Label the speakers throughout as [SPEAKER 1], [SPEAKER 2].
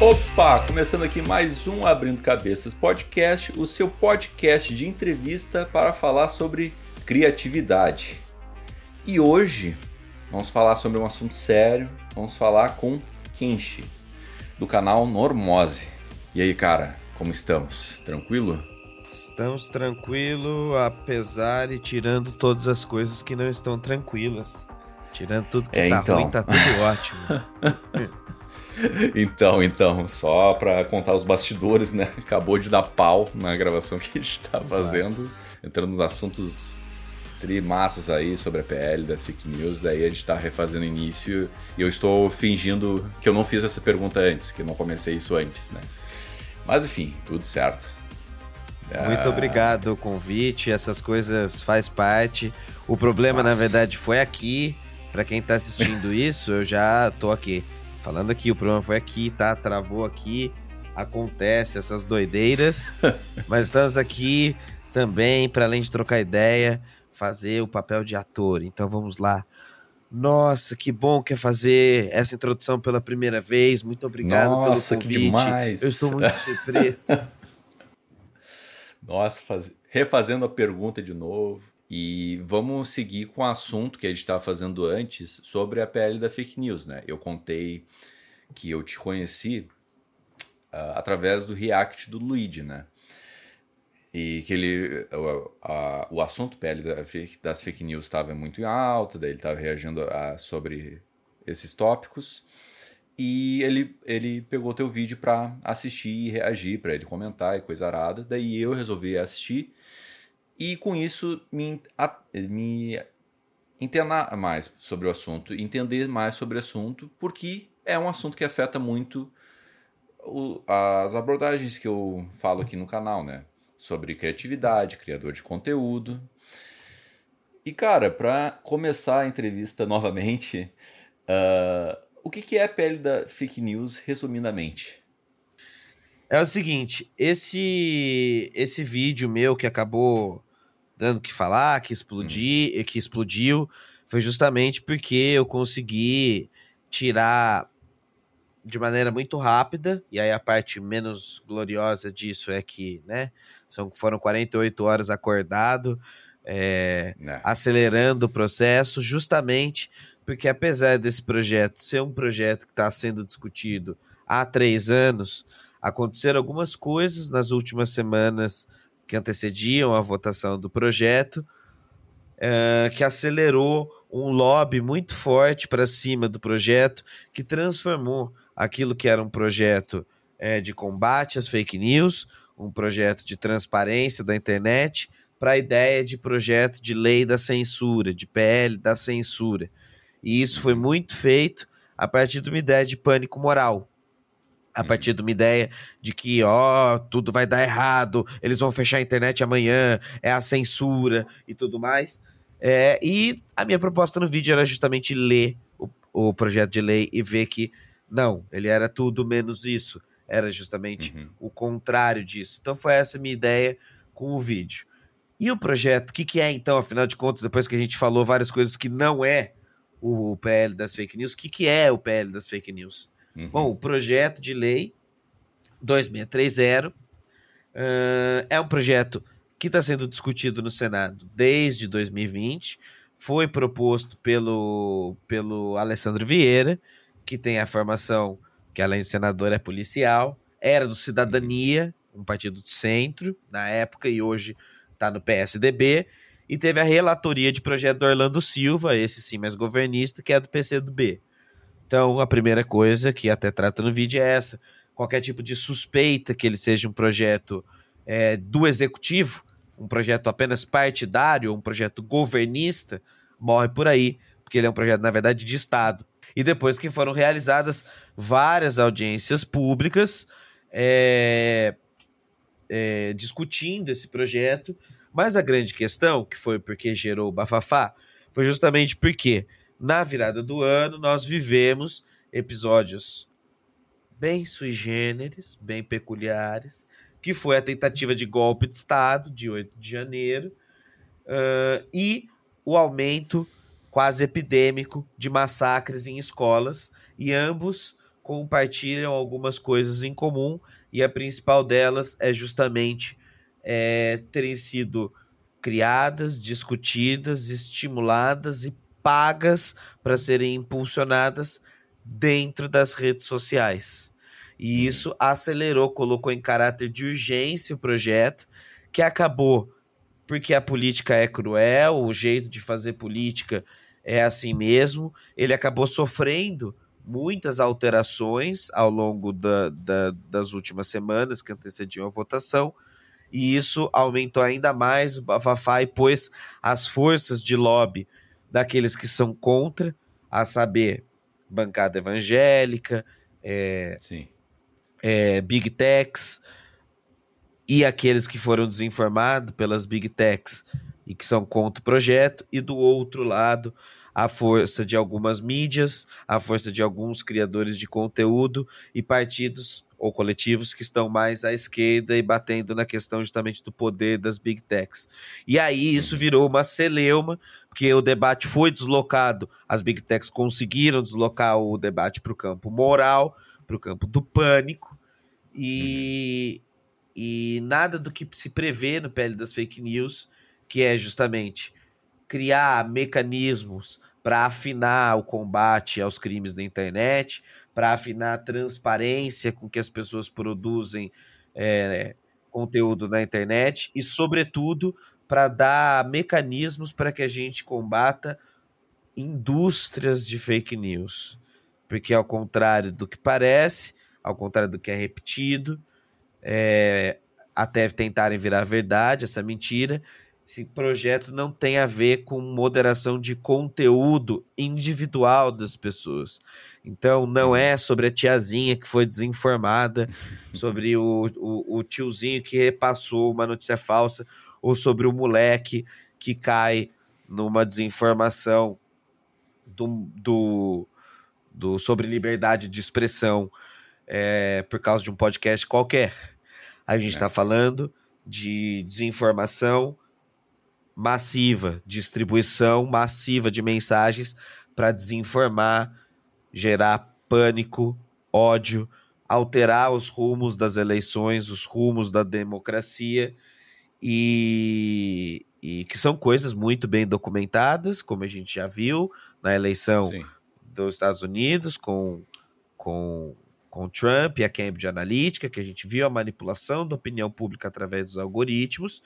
[SPEAKER 1] Opa, começando aqui mais um Abrindo Cabeças Podcast, o seu podcast de entrevista para falar sobre criatividade. E hoje vamos falar sobre um assunto sério, vamos falar com Kinshi, do canal Normose. E aí, cara, como estamos? Tranquilo?
[SPEAKER 2] Estamos tranquilo, apesar e tirando todas as coisas que não estão tranquilas. Tirando tudo que
[SPEAKER 1] É,
[SPEAKER 2] tá
[SPEAKER 1] então.
[SPEAKER 2] ruim, tá tudo ótimo.
[SPEAKER 1] Então, então, só para contar os bastidores, né? Acabou de dar pau na gravação que a gente tá fazendo, entrando nos assuntos trimassas aí sobre a PL da fake news, daí a gente tá refazendo o início e eu estou fingindo que eu não fiz essa pergunta antes, que eu não comecei isso antes, né? Mas enfim, tudo certo.
[SPEAKER 2] Muito obrigado o convite, essas coisas faz parte. O problema, na
[SPEAKER 1] Nossa.
[SPEAKER 2] verdade, foi aqui. Pra quem tá assistindo isso, eu já tô aqui. Falando aqui, o problema foi aqui, tá? Travou aqui. Acontece essas doideiras. mas estamos aqui também, para além de trocar ideia, fazer o papel de ator. Então vamos lá. Nossa, que bom que é fazer essa introdução pela primeira vez. Muito obrigado
[SPEAKER 1] Nossa,
[SPEAKER 2] pelo
[SPEAKER 1] que
[SPEAKER 2] convite.
[SPEAKER 1] demais.
[SPEAKER 2] Eu estou muito surpreso.
[SPEAKER 1] Nossa, faz- refazendo a pergunta de novo. E vamos seguir com o assunto que a gente estava fazendo antes sobre a PL da fake news, né? Eu contei que eu te conheci ah, através do react do Luigi, né? E que ele. O, assunto PL da das fake news estava muito em alta, daí ele estava reagindo a- sobre esses tópicos. E ele, ele pegou teu vídeo pra assistir e reagir, pra ele comentar e coisa arada. Daí eu resolvi assistir. E com isso me, me internar mais sobre o assunto, entender mais sobre o assunto, porque é um assunto que afeta muito o- as abordagens que eu falo aqui no canal, né? Sobre criatividade, criador de conteúdo. E cara, pra começar a entrevista novamente, ah, o que, que é a pele da fake news, resumidamente?
[SPEAKER 2] É o seguinte, esse esse vídeo meu que acabou dando o que falar, que explodir, que explodiu, foi justamente porque eu consegui tirar de maneira muito rápida, e aí a parte menos gloriosa disso é que, né, são, foram 48 horas acordado, é,
[SPEAKER 1] Né?
[SPEAKER 2] acelerando o processo, justamente porque apesar desse projeto ser um projeto que está sendo discutido há três anos, aconteceram algumas coisas nas últimas semanas que antecediam a votação do projeto, eh, que acelerou um lobby muito forte para cima do projeto, que transformou aquilo que era um projeto eh, de combate às fake news, um projeto de transparência da internet, para a ideia de projeto de lei da censura, de PL da censura. E isso foi muito feito a partir de uma ideia de pânico moral. A partir de uma ideia de que, ó, tudo vai dar errado, eles vão fechar a internet amanhã, é a censura e tudo mais. É, e a minha proposta no vídeo era justamente ler o, o projeto de lei e ver que, não, ele era tudo menos isso. Era justamente
[SPEAKER 1] Uhum.
[SPEAKER 2] o contrário disso. Então foi essa a minha ideia com o vídeo. E o projeto, o que, que é então, afinal de contas, depois que a gente falou várias coisas que não é o PL das fake news, o que, que é o PL das fake news?
[SPEAKER 1] Uhum.
[SPEAKER 2] Bom, o projeto de lei 2630 ah, é um projeto que está sendo discutido no Senado desde 2020. Foi proposto pelo, pelo Alessandro Vieira, que tem a formação que, além de senador, é policial. Era do Cidadania, um partido de centro na época, e hoje está no PSDB. E teve a relatoria de projeto do Orlando Silva, esse sim mais governista, que é do PCdoB. Então, a primeira coisa que até trata no vídeo é essa. Qualquer tipo de suspeita que ele seja um projeto é, do executivo, um projeto apenas partidário, um projeto governista, morre por aí, porque ele é um projeto, na verdade, de Estado. E depois que foram realizadas várias audiências públicas é, é, discutindo esse projeto, mas a grande questão, que foi porque gerou o bafafá, foi justamente porque na virada do ano nós vivemos episódios bem sui generis, bem peculiares, que foi a tentativa de golpe de Estado de 8 de janeiro uh, e o aumento quase epidêmico de massacres em escolas, e ambos compartilham algumas coisas em comum e a principal delas é justamente é, terem sido criadas, discutidas, estimuladas e pagas para serem impulsionadas dentro das redes sociais. E isso acelerou, colocou em caráter de urgência o projeto, que acabou porque a política é cruel, o jeito de fazer política é assim mesmo. Ele acabou sofrendo muitas alterações ao longo da, da, das últimas semanas que antecediam a votação, e isso aumentou ainda mais o bafafá e pôs as forças de lobby daqueles que são contra, a saber, bancada evangélica, é, é, big techs, e aqueles que foram desinformados pelas big techs e que são contra o projeto, e do outro lado, a força de algumas mídias, a força de alguns criadores de conteúdo e partidos ou coletivos que estão mais à esquerda e batendo na questão justamente do poder das big techs. E aí isso virou uma celeuma, porque o debate foi deslocado, as big techs conseguiram deslocar o debate para o campo moral, para o campo do pânico, e, e nada do que se prevê no pele das fake news, que é justamente criar mecanismos para afinar o combate aos crimes da internet, para afinar a transparência com que as pessoas produzem é, conteúdo na internet e, sobretudo, para dar mecanismos para que a gente combata indústrias de fake news. Porque, ao contrário do que parece, ao contrário do que é repetido, é, até tentarem virar verdade essa mentira. Esse projeto não tem a ver com moderação de conteúdo individual das pessoas. Então, não é sobre a tiazinha que foi desinformada, sobre o, o, o tiozinho que repassou uma notícia falsa, ou sobre o moleque que cai numa desinformação do, do, do sobre liberdade de expressão é, por causa de um podcast qualquer. A gente está é. falando de desinformação massiva, distribuição massiva de mensagens para desinformar, gerar pânico, ódio, alterar os rumos das eleições, os rumos da democracia e, e que são coisas muito bem documentadas, como a gente já viu na eleição Sim. dos Estados Unidos com, com com Trump e a Cambridge Analytica, que a gente viu a manipulação da opinião pública através dos algoritmos.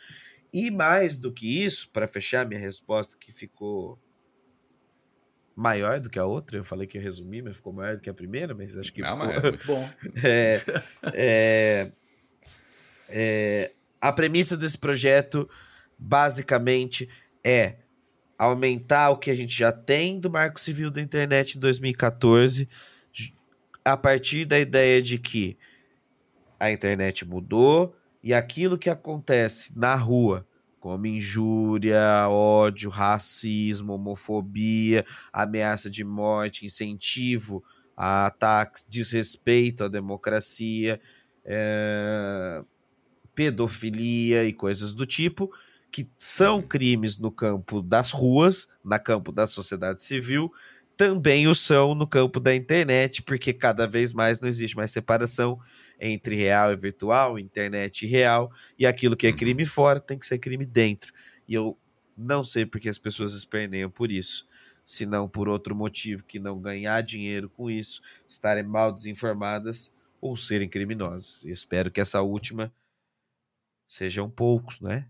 [SPEAKER 2] E mais do que isso, para fechar minha resposta, que ficou maior do que a outra, eu falei que ia resumir, mas ficou maior do que a primeira, mas acho que.
[SPEAKER 1] Não,
[SPEAKER 2] ficou...
[SPEAKER 1] mas é muito bom.
[SPEAKER 2] é, é, é, a premissa desse projeto, basicamente, é aumentar o que a gente já tem do Marco Civil da Internet em 2014 a partir da ideia de que a internet mudou e aquilo que acontece na rua, como injúria, ódio, racismo, homofobia, ameaça de morte, incentivo a ataques, desrespeito à democracia, é, pedofilia e coisas do tipo, que são crimes no campo das ruas, na campo da sociedade civil, também o são no campo da internet, porque cada vez mais não existe mais separação entre real e virtual, internet e real, e aquilo que é uhum. crime fora tem que ser crime dentro. E eu não sei porque as pessoas esperneiam por isso, se não por outro motivo que não ganhar dinheiro com isso, estarem mal desinformadas ou serem criminosas. Espero que essa última sejam poucos, né?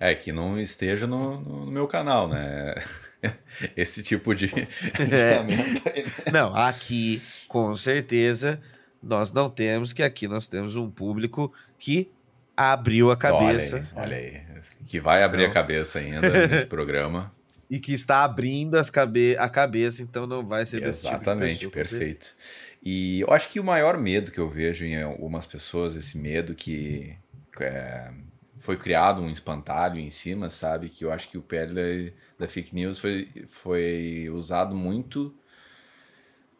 [SPEAKER 1] É, que não esteja no, no meu canal, né? Esse tipo de.
[SPEAKER 2] É. Não, aqui, com certeza, nós não temos, que aqui nós temos um público que abriu a cabeça.
[SPEAKER 1] Olha aí, olha aí. que vai abrir então... a cabeça ainda nesse programa.
[SPEAKER 2] E que está abrindo as cabe a cabeça, então não vai ser
[SPEAKER 1] desse Exatamente, tipo perfeito. E eu acho que o maior medo que eu vejo em algumas pessoas, esse medo que é, foi criado um espantalho em cima, sabe? Que eu acho que o PL da, da fake news foi, foi usado muito.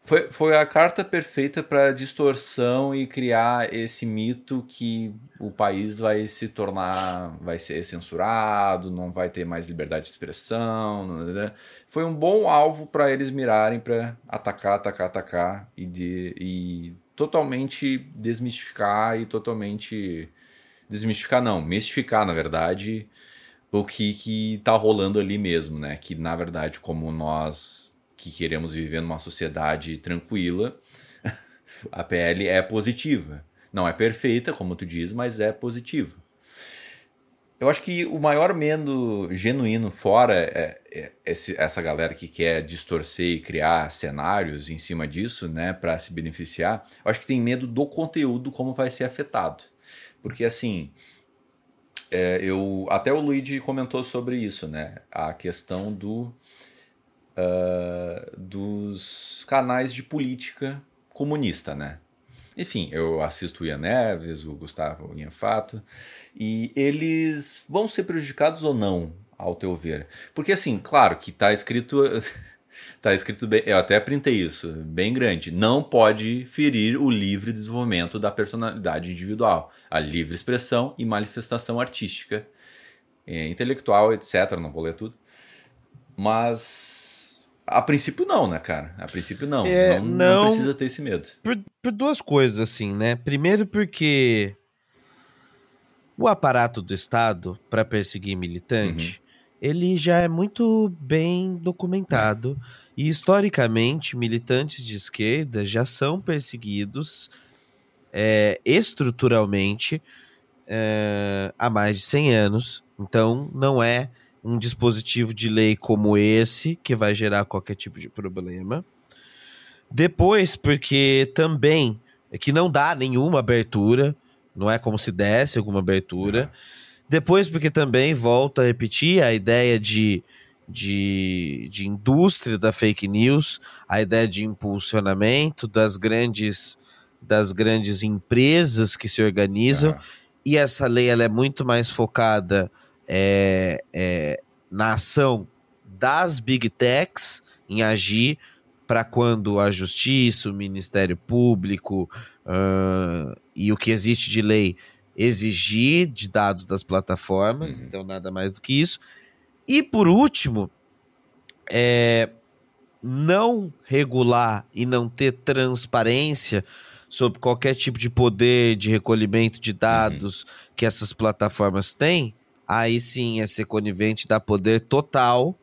[SPEAKER 1] Foi, foi a carta perfeita para distorção e criar esse mito que o país vai se tornar, vai ser censurado, não vai ter mais liberdade de expressão. Né? Foi um bom alvo para eles mirarem para atacar, atacar, atacar e, de, e totalmente desmistificar e totalmente desmistificar não, mistificar na verdade o que que tá rolando ali mesmo, né? Que na verdade como nós que queremos viver numa sociedade tranquila, a PL é positiva. Não é perfeita, como tu diz, mas é positiva. Eu acho que o maior medo genuíno fora é, é esse, essa galera que quer distorcer e criar cenários em cima disso, né, para se beneficiar. Eu acho que tem medo do conteúdo como vai ser afetado, porque assim, é, eu até o Luigi comentou sobre isso, né, a questão do uh, dos canais de política comunista, né? Enfim, eu assisto o Ian Neves, o Gustavo Inhafato, e eles vão ser prejudicados ou não, ao teu ver? Porque assim, claro que está escrito Tá escrito bem, eu até printei isso, bem grande. Não pode ferir o livre desenvolvimento da personalidade individual, a livre expressão e manifestação artística, eh, intelectual, etc. Não vou ler tudo. Mas a princípio não, né, cara? A princípio não. É, não, não, não, precisa ter esse medo.
[SPEAKER 2] Por, por, duas coisas, assim, né? Primeiro porque o aparato do Estado para perseguir militante, uhum. ele já é muito bem documentado. E historicamente, militantes de esquerda já são perseguidos é, estruturalmente é, há mais de 100 anos. Então, não é um dispositivo de lei como esse que vai gerar qualquer tipo de problema. Depois, porque também é que não dá nenhuma abertura, não é como se desse alguma abertura. Uhum. Depois, porque também volta a repetir a ideia de, de, de indústria da fake news, a ideia de impulsionamento das grandes das grandes empresas que se organizam. Uhum. E essa lei ela é muito mais focada é, é, na ação das big techs em agir para quando a justiça, o Ministério Público uh, e o que existe de lei exigir de dados das plataformas, uhum. então nada mais do que isso. E por último, é, não regular e não ter transparência sobre qualquer tipo de poder de recolhimento de dados uhum. que essas plataformas têm, aí sim é ser conivente, dar poder total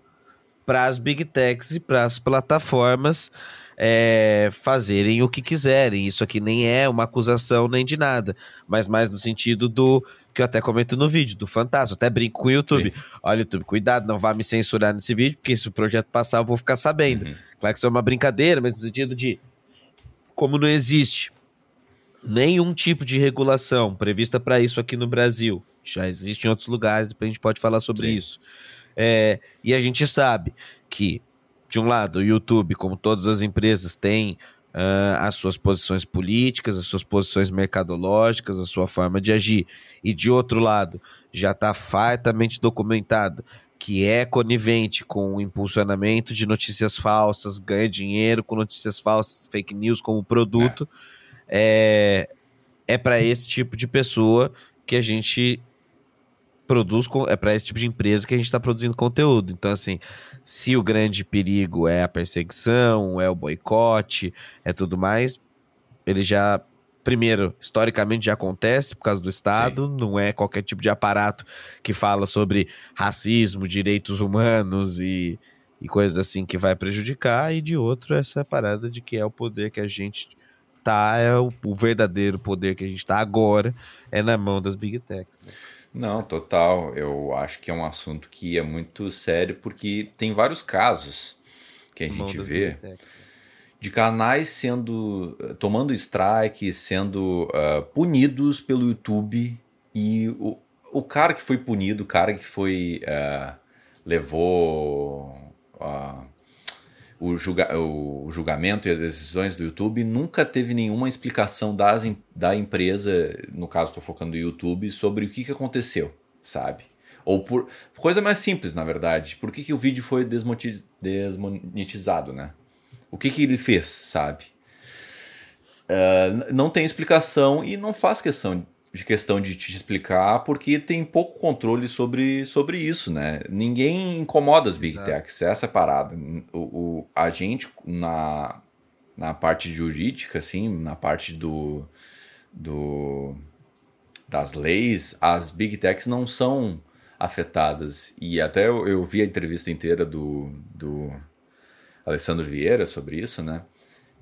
[SPEAKER 2] para as big techs e para as plataformas é, fazerem o que quiserem. Isso aqui nem é uma acusação nem de nada, mas mais no sentido do que eu até comento no vídeo, do fantasma. Até brinco com o YouTube. Sim. Olha, YouTube, cuidado, não vá me censurar nesse vídeo, porque se o projeto passar eu vou ficar sabendo. Uhum. Claro que isso é uma brincadeira, mas no sentido de como não existe nenhum tipo de regulação prevista para isso aqui no Brasil já existe em outros lugares, a gente pode falar sobre Sim. isso. É, e a gente sabe que, de um lado, o YouTube, como todas as empresas, tem uh, as suas posições políticas, as suas posições mercadológicas, a sua forma de agir. E de outro lado, já está fartamente documentado que é conivente com o impulsionamento de notícias falsas, ganha dinheiro com notícias falsas, fake news como produto. É, é, é para esse tipo de pessoa que a gente produz é para esse tipo de empresa que a gente está produzindo conteúdo. Então, assim, se o grande perigo é a perseguição, é o boicote, é tudo mais, ele já primeiro, historicamente já acontece por causa do Estado, Sim. não é qualquer tipo de aparato que fala sobre racismo, direitos humanos e, e coisas assim que vai prejudicar, e de outro, essa parada de que é o poder que a gente tá, é o, o verdadeiro poder que a gente tá agora, é na mão das Big Techs. Né?
[SPEAKER 1] Não, total. Eu acho que é um assunto que é muito sério porque tem vários casos que a gente vê de canais sendo tomando strike, sendo uh, punidos pelo YouTube e o, o cara que foi punido, o cara que foi uh, levou uh, o, julga, o julgamento e as decisões do YouTube, nunca teve nenhuma explicação das, da empresa, no caso estou focando no YouTube, sobre o que, que aconteceu, sabe? Ou por coisa mais simples, na verdade. Por que, que o vídeo foi desmonetizado, né? o que, que ele fez, sabe? Uh, não tem explicação e não faz questão de questão de te explicar porque tem pouco controle sobre, sobre isso, né? Ninguém incomoda as big techs, essa é a parada. O, o, a gente na, na parte jurídica, assim, na parte do, do das leis, as big techs não são afetadas. E até eu, eu vi a entrevista inteira do, do Alessandro Vieira sobre isso, né?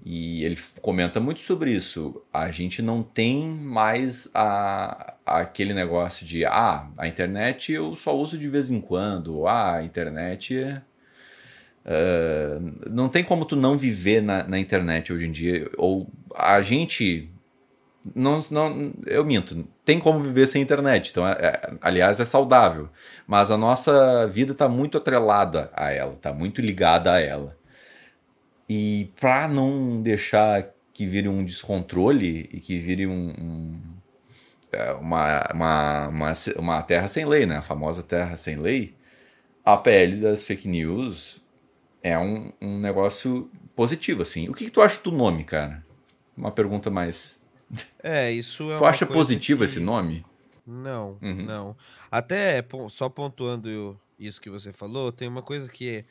[SPEAKER 1] E ele comenta muito sobre isso. A gente não tem mais a, aquele negócio de ah, a internet eu só uso de vez em quando, ah, a internet. Uh, não tem como tu não viver na, na internet hoje em dia. Ou a gente. Não, não, eu minto, tem como viver sem internet. Então, é, é, aliás, é saudável. Mas a nossa vida está muito atrelada a ela, está muito ligada a ela. E para não deixar que vire um descontrole e que vire um, um, é, uma, uma, uma, uma terra sem lei, né? A famosa terra sem lei, a PL das fake news é um, um negócio positivo, assim. O que, que tu acha do nome, cara? Uma pergunta mais.
[SPEAKER 2] É, isso é
[SPEAKER 1] Tu acha positivo que... esse nome?
[SPEAKER 2] Não, uhum. não. Até só pontuando isso que você falou, tem uma coisa que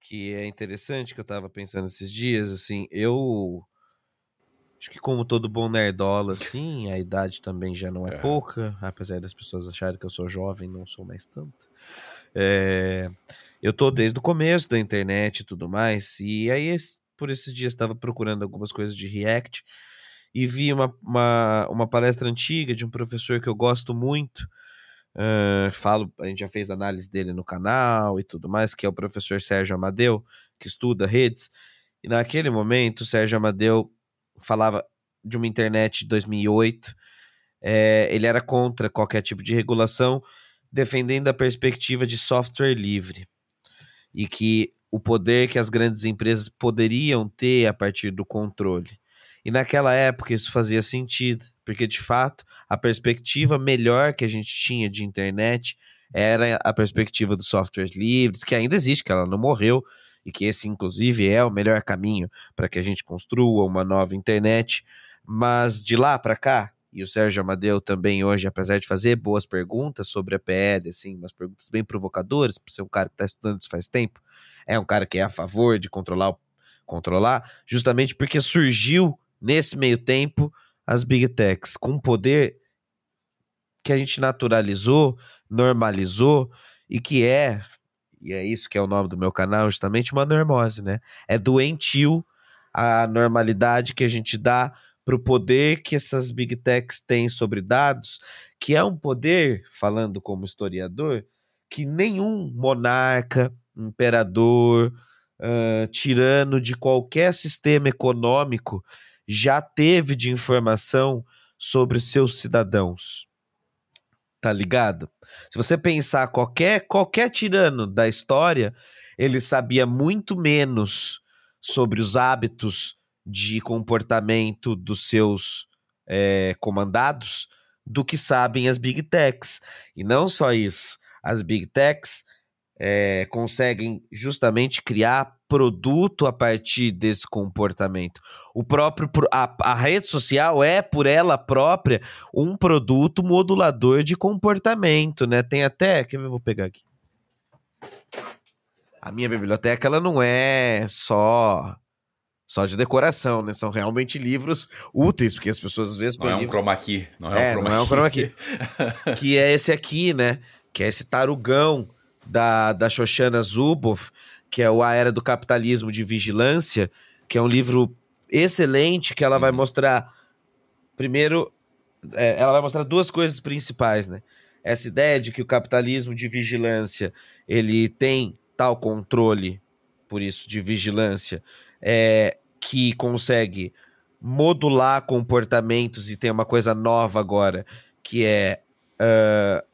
[SPEAKER 2] que é interessante que eu tava pensando esses dias, assim, eu acho que como todo bom nerdola, assim, a idade também já não é, é. pouca, apesar das pessoas acharem que eu sou jovem, não sou mais tanto. É, eu tô desde o começo da internet e tudo mais, e aí por esses dias estava procurando algumas coisas de React e vi uma, uma, uma palestra antiga de um professor que eu gosto muito, Falo, a gente já fez análise dele no canal e tudo mais, que é o professor Sérgio Amadeu, que estuda redes. E naquele momento, Sérgio Amadeu falava de uma internet de 2008. É, ele era contra qualquer tipo de regulação, defendendo a perspectiva de software livre e que o poder que as grandes empresas poderiam ter a partir do controle. E naquela época isso fazia sentido, porque de fato a perspectiva melhor que a gente tinha de internet era a perspectiva dos softwares livres, que ainda existe, que ela não morreu, e que esse, inclusive, é o melhor caminho para que a gente construa uma nova internet. Mas de lá para cá, e o Sérgio Amadeu também hoje, apesar de fazer boas perguntas sobre a PL, assim, umas perguntas bem provocadoras, por ser um cara que está estudando isso faz tempo, é um cara que é a favor de controlar, controlar justamente porque surgiu nesse meio tempo, as big techs com poder que a gente naturalizou, normalizou e que é, e é isso que é o nome do meu canal, justamente uma normose, né? É doentio a normalidade que a gente dá para o poder que essas big techs têm sobre dados, que é um poder, falando como historiador, que nenhum monarca, imperador, uh, tirano de qualquer sistema econômico já teve de informação sobre seus cidadãos. Tá ligado? Se você pensar qualquer qualquer tirano da história, ele sabia muito menos sobre os hábitos de comportamento dos seus é, comandados do que sabem as big techs. E não só isso, as big techs é, conseguem justamente criar produto a partir desse comportamento. O próprio a, a rede social é por ela própria um produto modulador de comportamento, né? Tem até, ver, eu vou pegar aqui. A minha biblioteca ela não é só só de decoração, né? São realmente livros úteis, porque as pessoas às vezes.
[SPEAKER 1] Não é um
[SPEAKER 2] livro...
[SPEAKER 1] chroma key. Não é,
[SPEAKER 2] é, um chroma não é um chroma key. que é esse aqui, né? Que é esse tarugão da, da Shoshana Zuboff, que é o A Era do Capitalismo de Vigilância, que é um livro excelente que ela vai uhum. mostrar. Primeiro, é, ela vai mostrar duas coisas principais, né? Essa ideia de que o capitalismo de vigilância ele tem tal controle, por isso, de vigilância, é, que consegue modular comportamentos e tem uma coisa nova agora, que é uh,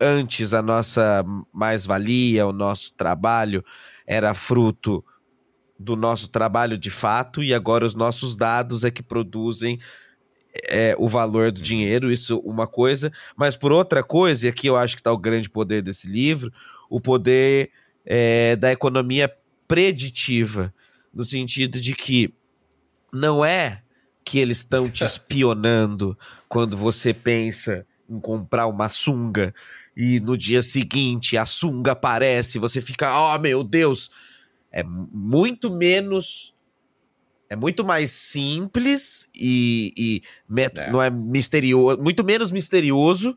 [SPEAKER 2] antes a nossa mais-valia, o nosso trabalho, era fruto do nosso trabalho de fato e agora os nossos dados é que produzem é, o valor do dinheiro, isso uma coisa, mas por outra coisa, e aqui eu acho que está o grande poder desse livro, o poder é, da economia preditiva. no sentido de que não é que eles estão te espionando quando você pensa em comprar uma sunga e no dia seguinte a sunga aparece, você fica, oh meu Deus, é muito menos é muito mais simples e, e é. não é misterioso, muito menos misterioso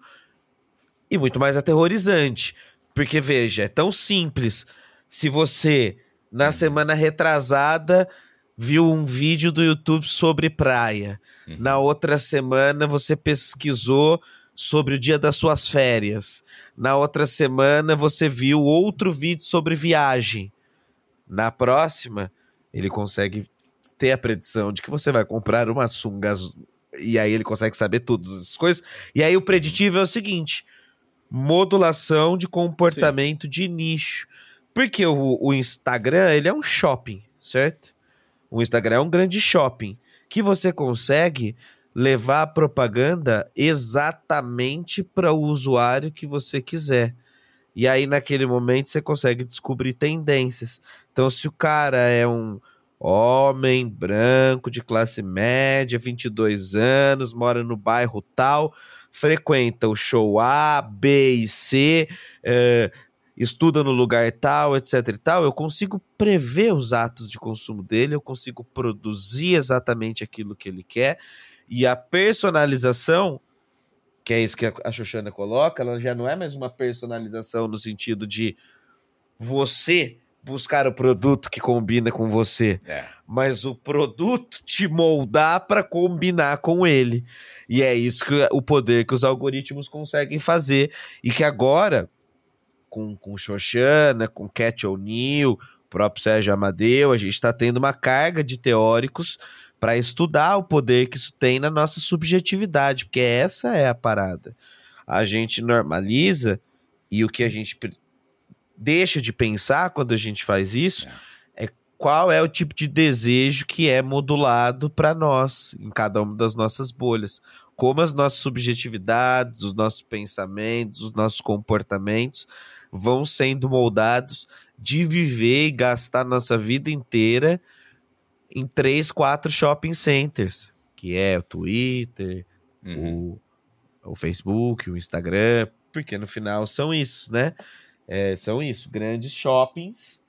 [SPEAKER 2] e muito mais aterrorizante. Porque, veja, é tão simples. Se você, na uhum. semana retrasada, viu um vídeo do YouTube sobre praia, uhum. na outra semana você pesquisou sobre o dia das suas férias, na outra semana você viu outro vídeo sobre viagem. Na próxima, ele consegue ter a predição de que você vai comprar uma sunga e aí ele consegue saber todas as coisas. E aí o preditivo é o seguinte: modulação de comportamento Sim. de nicho. Porque o, o Instagram, ele é um shopping, certo? O Instagram é um grande shopping que você consegue levar a propaganda exatamente para o usuário que você quiser. E aí, naquele momento, você consegue descobrir tendências. Então, se o cara é um homem branco de classe média, 22 anos, mora no bairro tal, frequenta o show A, B e C, é, estuda no lugar tal, etc e tal, eu consigo prever os atos de consumo dele, eu consigo produzir exatamente aquilo que ele quer, e a personalização, que é isso que a Xoxana coloca, ela já não é mais uma personalização no sentido de você buscar o produto que combina com você, é. mas o produto te moldar para combinar com ele. E é isso que o poder que os algoritmos conseguem fazer e que agora com com Xoxana, com Cat O'Neill, o próprio Sérgio Amadeu, a gente está tendo uma carga de teóricos para estudar o poder que isso tem na nossa subjetividade, porque essa é a parada. A gente normaliza e o que a gente deixa de pensar quando a gente faz isso é, é qual é o tipo de desejo que é modulado para nós, em cada uma das nossas bolhas. Como as nossas subjetividades, os nossos pensamentos, os nossos comportamentos vão sendo moldados de viver e gastar nossa vida inteira em três, quatro shopping centers, que é o Twitter, uhum. o, o Facebook, o Instagram, porque no final são isso, né? É, são isso, grandes shoppings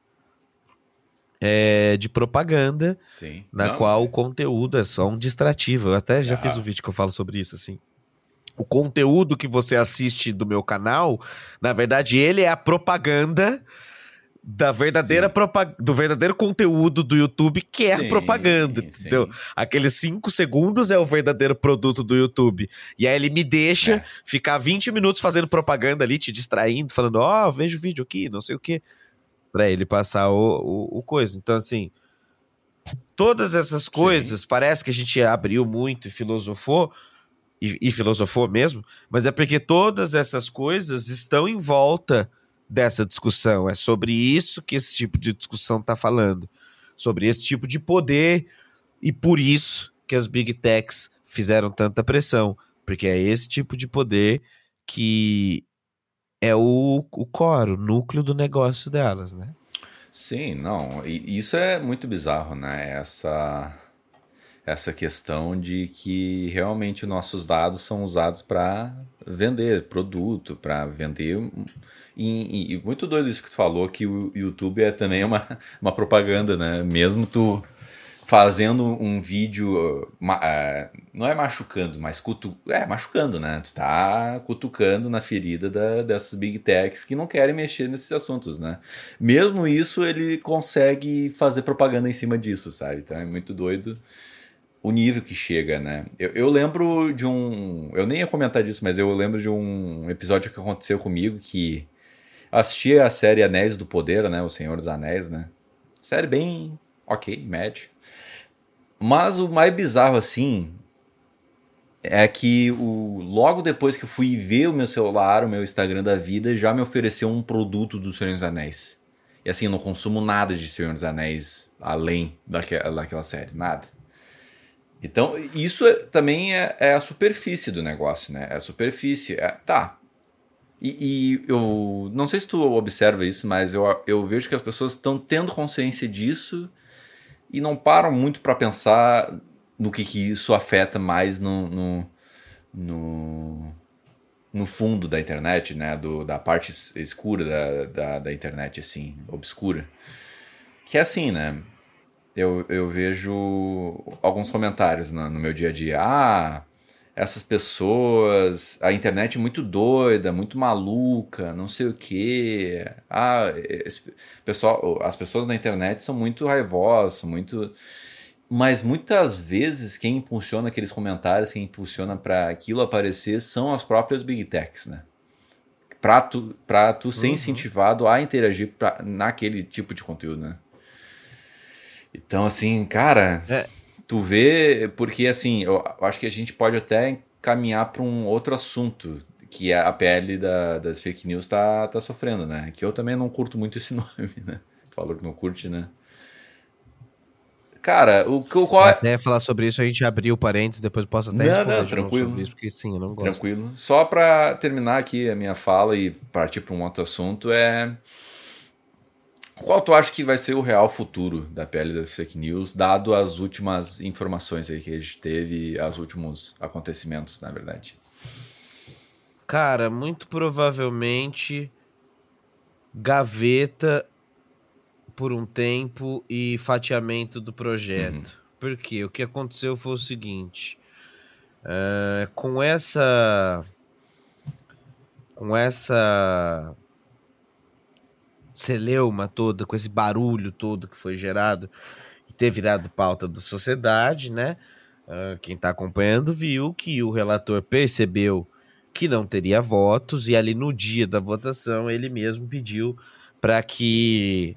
[SPEAKER 2] é, de propaganda,
[SPEAKER 1] Sim.
[SPEAKER 2] na Não, qual é. o conteúdo é só um distrativo. Eu até já ah. fiz um vídeo que eu falo sobre isso, assim. O conteúdo que você assiste do meu canal, na verdade, ele é a propaganda da verdadeira do verdadeiro conteúdo do YouTube, que é sim, propaganda. Sim. Então, aqueles cinco segundos é o verdadeiro produto do YouTube. E aí ele me deixa é. ficar 20 minutos fazendo propaganda ali, te distraindo, falando, ó, oh, vejo o vídeo aqui, não sei o quê. Pra ele passar o, o, o coisa. Então, assim, todas essas coisas, sim. parece que a gente abriu muito e filosofou, e, e filosofou mesmo, mas é porque todas essas coisas estão em volta dessa discussão. É sobre isso que esse tipo de discussão está falando. Sobre esse tipo de poder. E por isso que as big techs fizeram tanta pressão. Porque é esse tipo de poder que é o, o core, o núcleo do negócio delas, né?
[SPEAKER 1] Sim, não. E isso é muito bizarro, né? Essa essa questão de que realmente nossos dados são usados para vender produto, para vender e, e, muito doido isso que tu falou, que o YouTube é também uma, uma propaganda, né? Mesmo tu fazendo um vídeo, uh, não é machucando, mas cutu é machucando, né? Tu tá cutucando na ferida da, dessas big techs que não querem mexer nesses assuntos, né? Mesmo isso, ele consegue fazer propaganda em cima disso, sabe? Então é muito doido o nível que chega, né? Eu, eu lembro de um. Eu nem ia comentar disso, mas eu lembro de um episódio que aconteceu comigo que Assisti a série Anéis do Poder, né? O Senhor dos Anéis, né? Série bem ok, média. Mas o mais bizarro, assim, é que o, logo depois que eu fui ver o meu celular, o meu Instagram da vida, já me ofereceu um produto do Senhor dos Anéis. E assim, eu não consumo nada de Senhor dos Anéis além daquela, daquela série, nada. Então, isso é, também é, é, a superfície do negócio, né? É a superfície. É, tá, e, e, eu não sei se tu observa isso, mas eu, eu vejo que as pessoas estão tendo consciência disso e não param muito para pensar no que, que isso afeta mais no, no, no, no, fundo da internet, né? Do, da parte escura da, da, da internet, assim, obscura. Que é assim, né? Eu, eu vejo alguns comentários no, no meu dia a dia. Ah, essas pessoas, a internet é muito doida, muito maluca, não sei o quê. Ah, pessoal, as pessoas na internet são muito raivosas, muito mas muitas vezes quem impulsiona aqueles comentários, quem impulsiona para aquilo aparecer são as próprias big techs, né? Pra tu, pra tu ser uhum. incentivado a interagir pra, naquele tipo de conteúdo, né? Então, assim, cara, é. Tu vê, porque assim, eu acho que a gente pode até caminhar para um outro assunto, que é a PL da, das fake news tá, tá sofrendo, né? Que eu também não curto muito esse nome, né? Tu falou que não curte, né? Cara, o, o qual
[SPEAKER 2] é... Até falar sobre isso, a gente abriu parênteses, depois posso até
[SPEAKER 1] não, não, tranquilo. sobre
[SPEAKER 2] isso, porque sim, eu não gosto.
[SPEAKER 1] Tranquilo. Só para terminar aqui a minha fala e partir para um outro assunto, é... Qual tu acha que vai ser o real futuro da pele das fake news, dado as últimas informações aí que a gente teve, os últimos acontecimentos, na verdade?
[SPEAKER 2] Cara, muito provavelmente gaveta por um tempo e fatiamento do projeto. Uhum. Porque o que aconteceu foi o seguinte: uh, com essa. Com essa celeuma toda, com esse barulho todo que foi gerado e ter virado pauta da sociedade, né? Uh, quem está acompanhando viu que o relator percebeu que não teria votos e ali no dia da votação ele mesmo pediu para que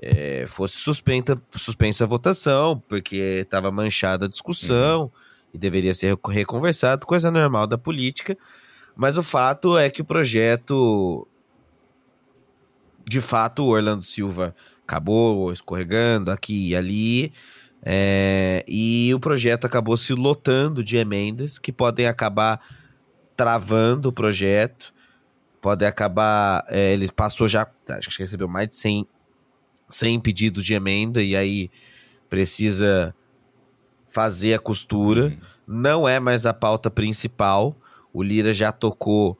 [SPEAKER 2] é, fosse suspensa, suspensa a votação, porque estava manchada a discussão uhum. e deveria ser reconversado, coisa normal da política. Mas o fato é que o projeto. De fato, o Orlando Silva acabou escorregando aqui e ali. É, e o projeto acabou se lotando de emendas que podem acabar travando o projeto, pode acabar. É, ele passou já, acho que recebeu mais de 100 sem pedido de emenda e aí precisa fazer a costura. Uhum. Não é mais a pauta principal. O Lira já tocou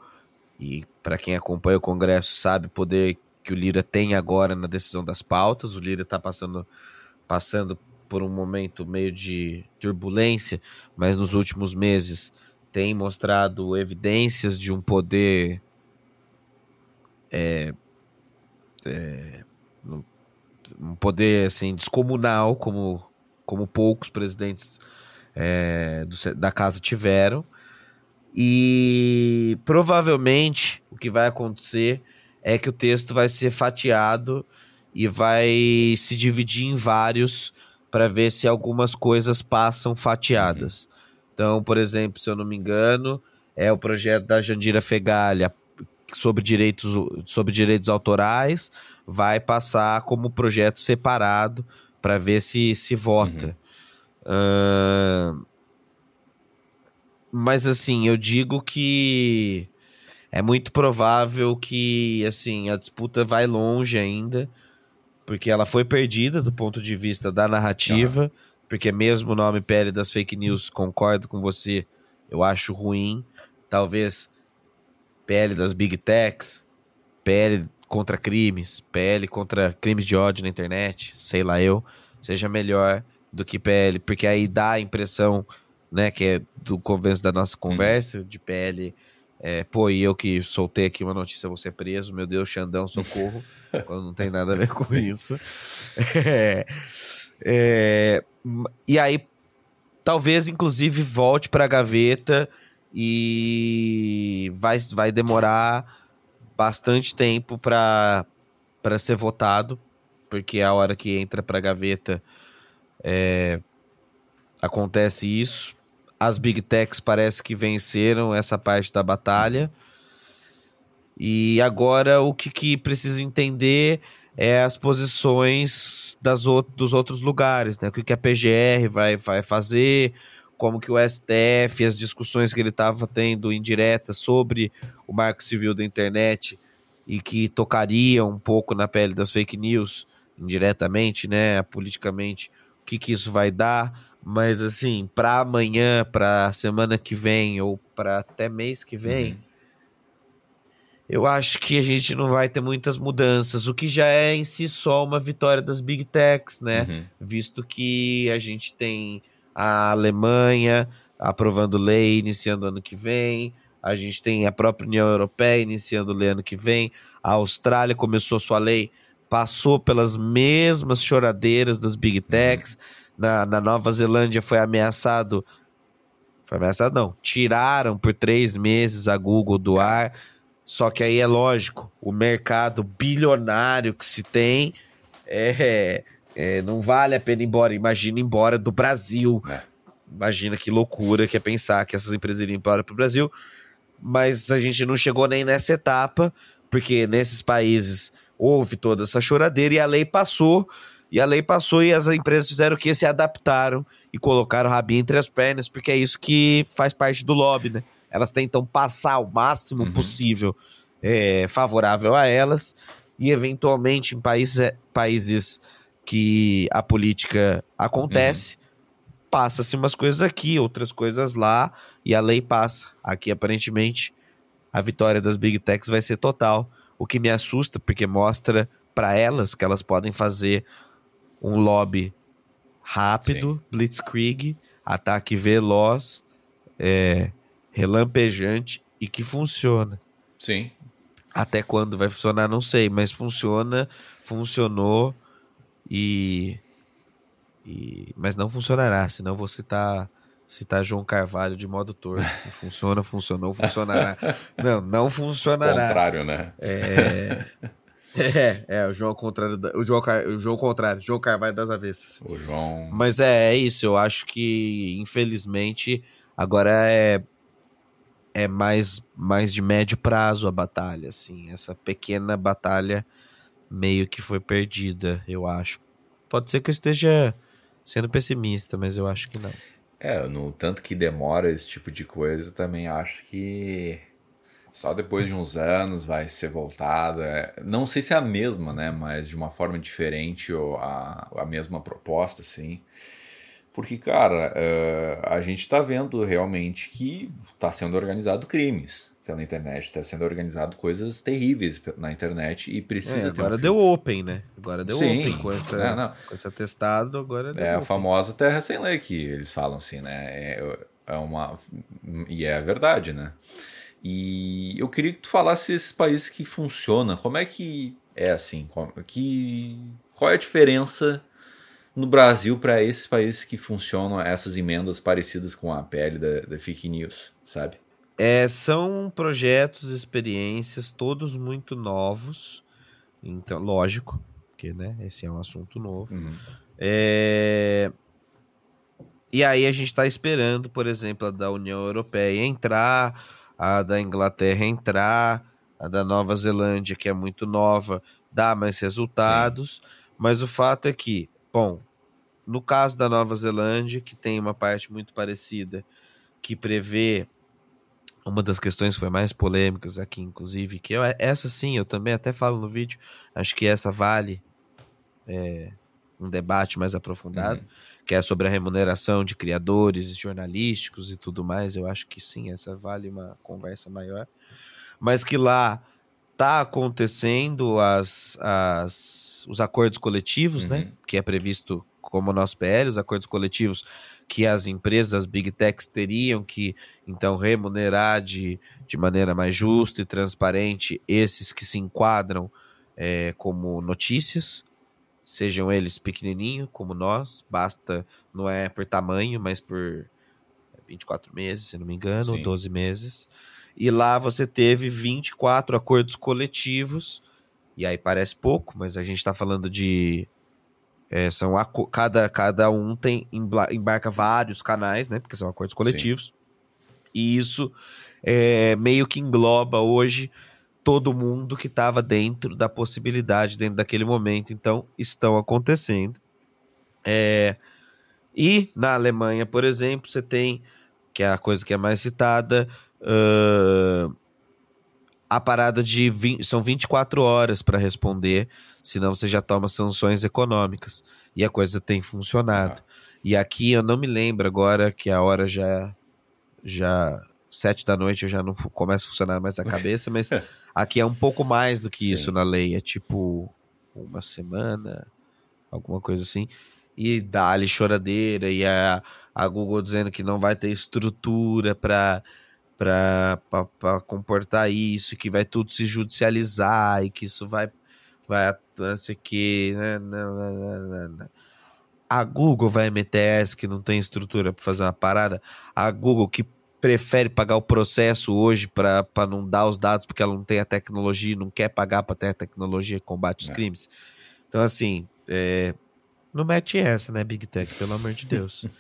[SPEAKER 2] e para quem acompanha o Congresso sabe poder que o Lira tem agora na decisão das pautas. O Lira está passando passando por um momento meio de turbulência, mas nos últimos meses tem mostrado evidências de um poder é, é, um poder assim descomunal como como poucos presidentes é, do, da casa tiveram e provavelmente o que vai acontecer é que o texto vai ser fatiado e vai se dividir em vários para ver se algumas coisas passam fatiadas. Uhum. Então, por exemplo, se eu não me engano, é o projeto da Jandira Fegalha sobre direitos, sobre direitos autorais vai passar como projeto separado para ver se se vota. Uhum. Uh, mas assim, eu digo que é muito provável que assim a disputa vai longe ainda, porque ela foi perdida do ponto de vista da narrativa, porque mesmo o nome pele das fake news, concordo com você, eu acho ruim. Talvez PL das Big Techs, PL contra crimes, PL contra crimes de ódio na internet, sei lá eu, seja melhor do que PL, porque aí dá a impressão, né, que é do convênio da nossa conversa, uhum. de PL, é, pô, e eu que soltei aqui uma notícia, vou ser preso, meu Deus, Xandão, socorro, quando não tem nada a ver com isso. É, é, e aí, talvez, inclusive, volte para a gaveta e vai, vai demorar bastante tempo para ser votado, porque é a hora que entra para a gaveta é, acontece isso. As Big Techs parece que venceram essa parte da batalha. E agora o que, que precisa entender é as posições das, dos outros lugares, né? O que, que a PGR vai, vai fazer, como que o STF, as discussões que ele estava tendo indiretas sobre o marco civil da internet e que tocaria um pouco na pele das fake news indiretamente, né, politicamente, que, que isso vai dar, mas assim, para amanhã, para semana que vem ou para até mês que vem, uhum. eu acho que a gente não vai ter muitas mudanças, o que já é em si só uma vitória das big techs, né? Uhum. Visto que a gente tem a Alemanha aprovando lei iniciando ano que vem, a gente tem a própria União Europeia iniciando lei ano que vem, a Austrália começou sua lei, passou pelas mesmas choradeiras das big uhum. techs. Uhum. Na, na Nova Zelândia foi ameaçado. Foi ameaçado, não. Tiraram por três meses a Google do ar. Só que aí é lógico, o mercado bilionário que se tem é, é não vale a pena ir embora. Imagina ir embora do Brasil. É. Imagina que loucura que é pensar que essas empresas iriam embora para o Brasil mas a gente não chegou nem nessa etapa, porque nesses países houve toda essa choradeira e a lei passou, e a lei passou e as empresas fizeram o que? Se adaptaram e colocaram o rabinho entre as pernas, porque é isso que faz parte do lobby, né? Elas tentam passar o máximo uhum. possível é, favorável a elas, e eventualmente em países, é, países que a política acontece, uhum passa-se umas coisas aqui, outras coisas lá, e a lei passa. Aqui, aparentemente, a vitória das Big Techs vai ser total, o que me assusta, porque mostra para elas que elas podem fazer um lobby rápido, Sim. blitzkrieg, ataque veloz, é, relampejante e que funciona.
[SPEAKER 1] Sim.
[SPEAKER 2] Até quando vai funcionar, não sei, mas funciona, funcionou e e, mas não funcionará, senão vou citar, citar João Carvalho de modo torto. Se funciona, funcionou, funcionará. Não, não funcionará.
[SPEAKER 1] Contrário, né?
[SPEAKER 2] É. É, é, o João contrário, o João, o João contrário, João Carvalho das avessas.
[SPEAKER 1] O João.
[SPEAKER 2] Mas é, é isso, eu acho que infelizmente agora é é mais mais de médio prazo a batalha, assim, essa pequena batalha meio que foi perdida, eu acho. Pode ser que eu esteja sendo pessimista, mas eu acho que não.
[SPEAKER 1] É, no tanto que demora esse tipo de coisa, também acho que só depois de uns anos vai ser voltada. É, não sei se é a mesma, né? Mas de uma forma diferente ou a, a mesma proposta, sim. Porque, cara, uh, a gente tá vendo realmente que tá sendo organizado crimes pela internet. Está sendo organizado coisas terríveis na internet e precisa é,
[SPEAKER 2] ter Agora um deu open, né? Agora deu Sim, open com, essa, é, com esse atestado. Agora
[SPEAKER 1] é
[SPEAKER 2] open.
[SPEAKER 1] a famosa terra sem lei que eles falam assim, né? É, é uma. E é a verdade, né? E eu queria que tu falasse esses países que funcionam. Como é que é assim? Que, qual é a diferença no Brasil para esses países que funcionam essas emendas parecidas com a pele da, da fake news, sabe?
[SPEAKER 2] É, são projetos, experiências, todos muito novos. Então, lógico, porque né, esse é um assunto novo. Uhum. É... E aí a gente está esperando, por exemplo, a da União Europeia entrar, a da Inglaterra entrar, a da Nova Zelândia, que é muito nova, dar mais resultados. Sim. Mas o fato é que, bom, no caso da Nova Zelândia, que tem uma parte muito parecida, que prevê uma das questões foi mais polêmicas aqui, inclusive, que eu, essa sim, eu também até falo no vídeo, acho que essa vale é, um debate mais aprofundado, uhum. Que é sobre a remuneração de criadores jornalísticos e tudo mais. Eu acho que sim, essa vale uma conversa maior. Mas que lá tá acontecendo as, as, os acordos coletivos, né, uhum. né? Que é previsto como o nosso PL, os acordos coletivos que as empresas, as big techs, teriam que então remunerar de, de maneira mais justa e transparente esses que se enquadram é, como notícias, sejam eles pequenininho como nós, basta, não é por tamanho, mas por 24 meses, se não me engano, Sim. 12 meses. E lá você teve 24 acordos coletivos, e aí parece pouco, mas a gente está falando de é, são cada, cada um tem embarca vários canais, né? Porque são acordos coletivos. Sim. E isso é, meio que engloba hoje todo mundo que estava dentro da possibilidade, dentro daquele momento. Então, estão acontecendo. É, e na Alemanha, por exemplo, você tem, que é a coisa que é mais citada, uh, a parada de 20, são 24 horas para responder, senão você já toma sanções econômicas. E a coisa tem funcionado. Ah. E aqui eu não me lembro agora que a hora já já sete da noite eu já não começa a funcionar mais a cabeça, mas aqui é um pouco mais do que Sim. isso na lei, é tipo uma semana, alguma coisa assim. E dá-lhe choradeira e a, a Google dizendo que não vai ter estrutura para para comportar isso, que vai tudo se judicializar e que isso vai vai não sei que, né? Não, não, a Google vai meter essa que não tem estrutura para fazer uma parada. A Google que prefere pagar o processo hoje para não dar os dados porque ela não tem a tecnologia, não quer pagar para ter a tecnologia que combate os é. crimes. Então, assim, é, não mete essa, né, Big Tech, pelo amor de Deus.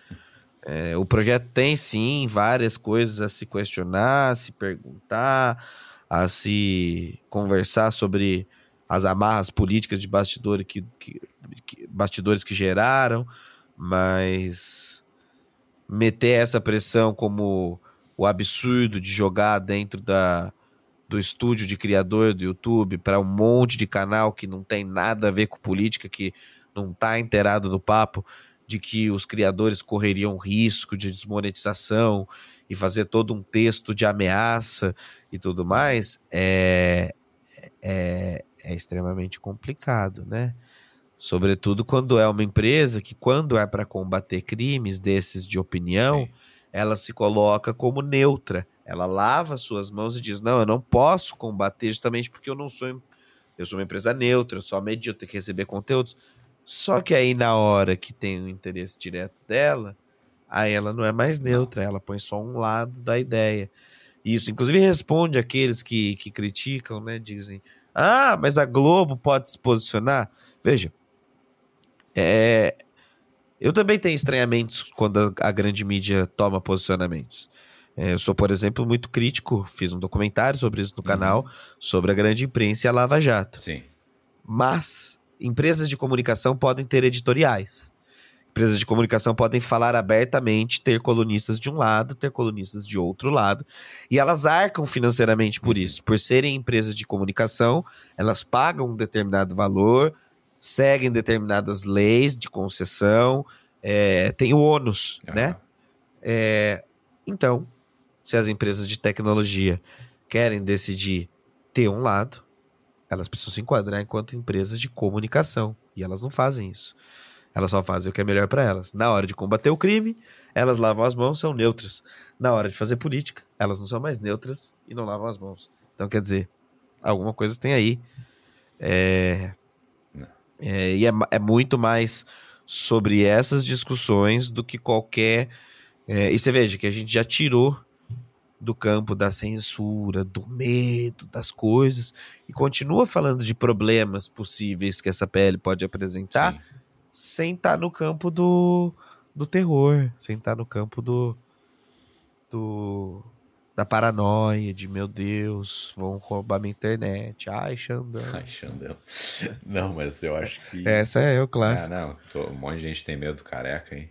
[SPEAKER 2] É, o projeto tem sim várias coisas a se questionar, a se perguntar, a se conversar sobre as amarras políticas de bastidores que, que, que, bastidores que geraram, mas meter essa pressão como o absurdo de jogar dentro da, do estúdio de criador do YouTube para um monte de canal que não tem nada a ver com política, que não está inteirado do papo de que os criadores correriam risco de desmonetização e fazer todo um texto de ameaça e tudo mais, é, é, é extremamente complicado, né? Sobretudo quando é uma empresa que, quando é para combater crimes desses de opinião, Sim. Ela se coloca como neutra. Ela lava suas mãos e diz: Não, eu não posso combater justamente porque eu não sou. Eu sou uma empresa neutra, eu só medio, eu tenho que receber conteúdos. Só que aí, na hora que tem o interesse direto dela, aí ela não é mais neutra, ela põe só um lado da ideia. Isso, inclusive, responde aqueles que, que criticam, né? Dizem, ah, mas a Globo pode se posicionar. Veja, é, eu também tenho estranhamentos quando a, a grande mídia toma posicionamentos. É, eu sou, por exemplo, muito crítico, fiz um documentário sobre isso no uhum. canal, sobre a grande imprensa e a Lava Jato.
[SPEAKER 1] Sim.
[SPEAKER 2] Mas empresas de comunicação podem ter editoriais. Empresas de comunicação podem falar abertamente, ter colunistas de um lado, ter colunistas de outro lado, e elas arcam financeiramente por isso. Por serem empresas de comunicação, elas pagam um determinado valor, seguem determinadas leis de concessão, é, tem o ônus, uhum. né? É, então, se as empresas de tecnologia querem decidir ter um lado, elas precisam se enquadrar enquanto empresas de comunicação. E elas não fazem isso. Elas só fazem o que é melhor para elas. Na hora de combater o crime, elas lavam as mãos, são neutras. Na hora de fazer política, elas não são mais neutras e não lavam as mãos. Então, quer dizer, alguma coisa tem aí. É, é, e é, é, muito mais sobre essas discussões do que qualquer. É, e você veja que a gente já tirou do campo da censura, do medo, das coisas, e continua falando de problemas possíveis que essa pele pode apresentar, Sim. sem estar tá no campo do, do terror, sem estar tá no campo do, do da paranoia, de meu Deus, vão roubar minha internet. Ai, Xandão.
[SPEAKER 1] Ai, Xandão. Não, mas eu acho que.
[SPEAKER 2] Essa é o clássico.
[SPEAKER 1] Ah, não, tô, um monte de gente tem medo do careca aí.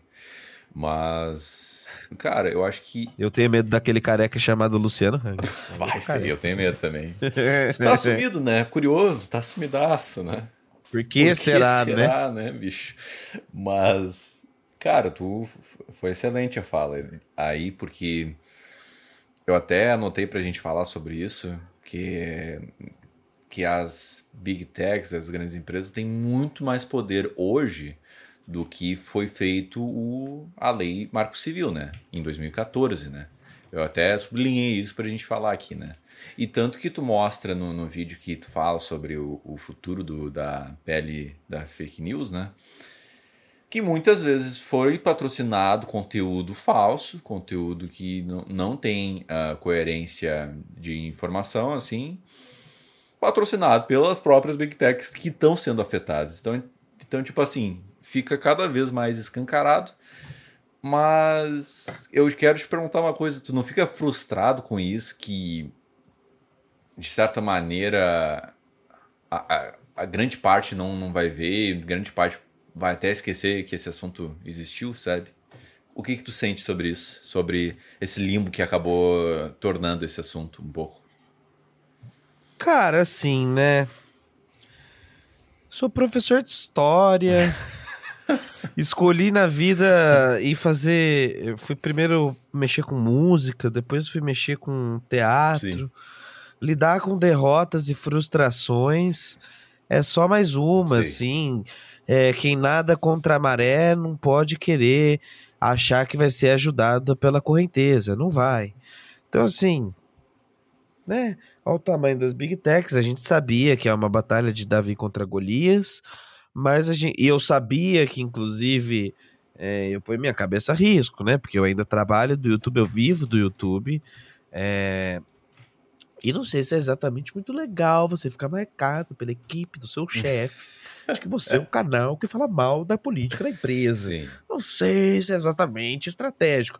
[SPEAKER 1] Mas, cara, eu acho que.
[SPEAKER 2] Eu tenho medo daquele careca chamado Luciano
[SPEAKER 1] Vai ser, eu tenho medo também. tá sumido, né? Curioso, tá sumidaço, né?
[SPEAKER 2] Por que, Por que será,
[SPEAKER 1] será, né? né, bicho? Mas, cara, tu foi excelente a fala aí, porque eu até anotei pra gente falar sobre isso, que que as big techs, as grandes empresas têm muito mais poder hoje do que foi feito o, a lei Marco Civil, né? Em 2014, né? Eu até sublinhei isso para a gente falar aqui, né? E tanto que tu mostra no, no vídeo que tu fala sobre o, o futuro do, da pele da fake news, né? Que muitas vezes foi patrocinado conteúdo falso, conteúdo que não, tem uh, coerência de informação, assim, patrocinado pelas próprias big techs que estão sendo afetadas. Então, então, tipo assim, fica cada vez mais escancarado. Mas eu quero te perguntar uma coisa: tu não fica frustrado com isso? Que, de certa maneira, a, a, a grande parte não, não vai ver, grande parte vai até esquecer que esse assunto existiu, sabe? O que, que tu sente sobre isso? Sobre esse limbo que acabou tornando esse assunto um pouco?
[SPEAKER 2] Cara, assim, né? Sou professor de história. Escolhi na vida e fazer. Eu fui primeiro mexer com música, depois fui mexer com teatro. Sim. Lidar com derrotas e frustrações é só mais uma, Sim. assim. É, quem nada contra a maré não pode querer achar que vai ser ajudado pela correnteza. Não vai. Então, assim, né? Olha o tamanho das Big Techs. A gente sabia que é uma batalha de Davi contra Golias, mas a gente, e eu sabia que, inclusive, é, eu ponho minha cabeça a risco, né? Porque eu ainda trabalho do YouTube, eu vivo do YouTube. É, e não sei se é exatamente muito legal você ficar marcado pela equipe do seu chefe. Acho que você é um canal que fala mal da política da empresa. Sim. Não sei se é exatamente estratégico.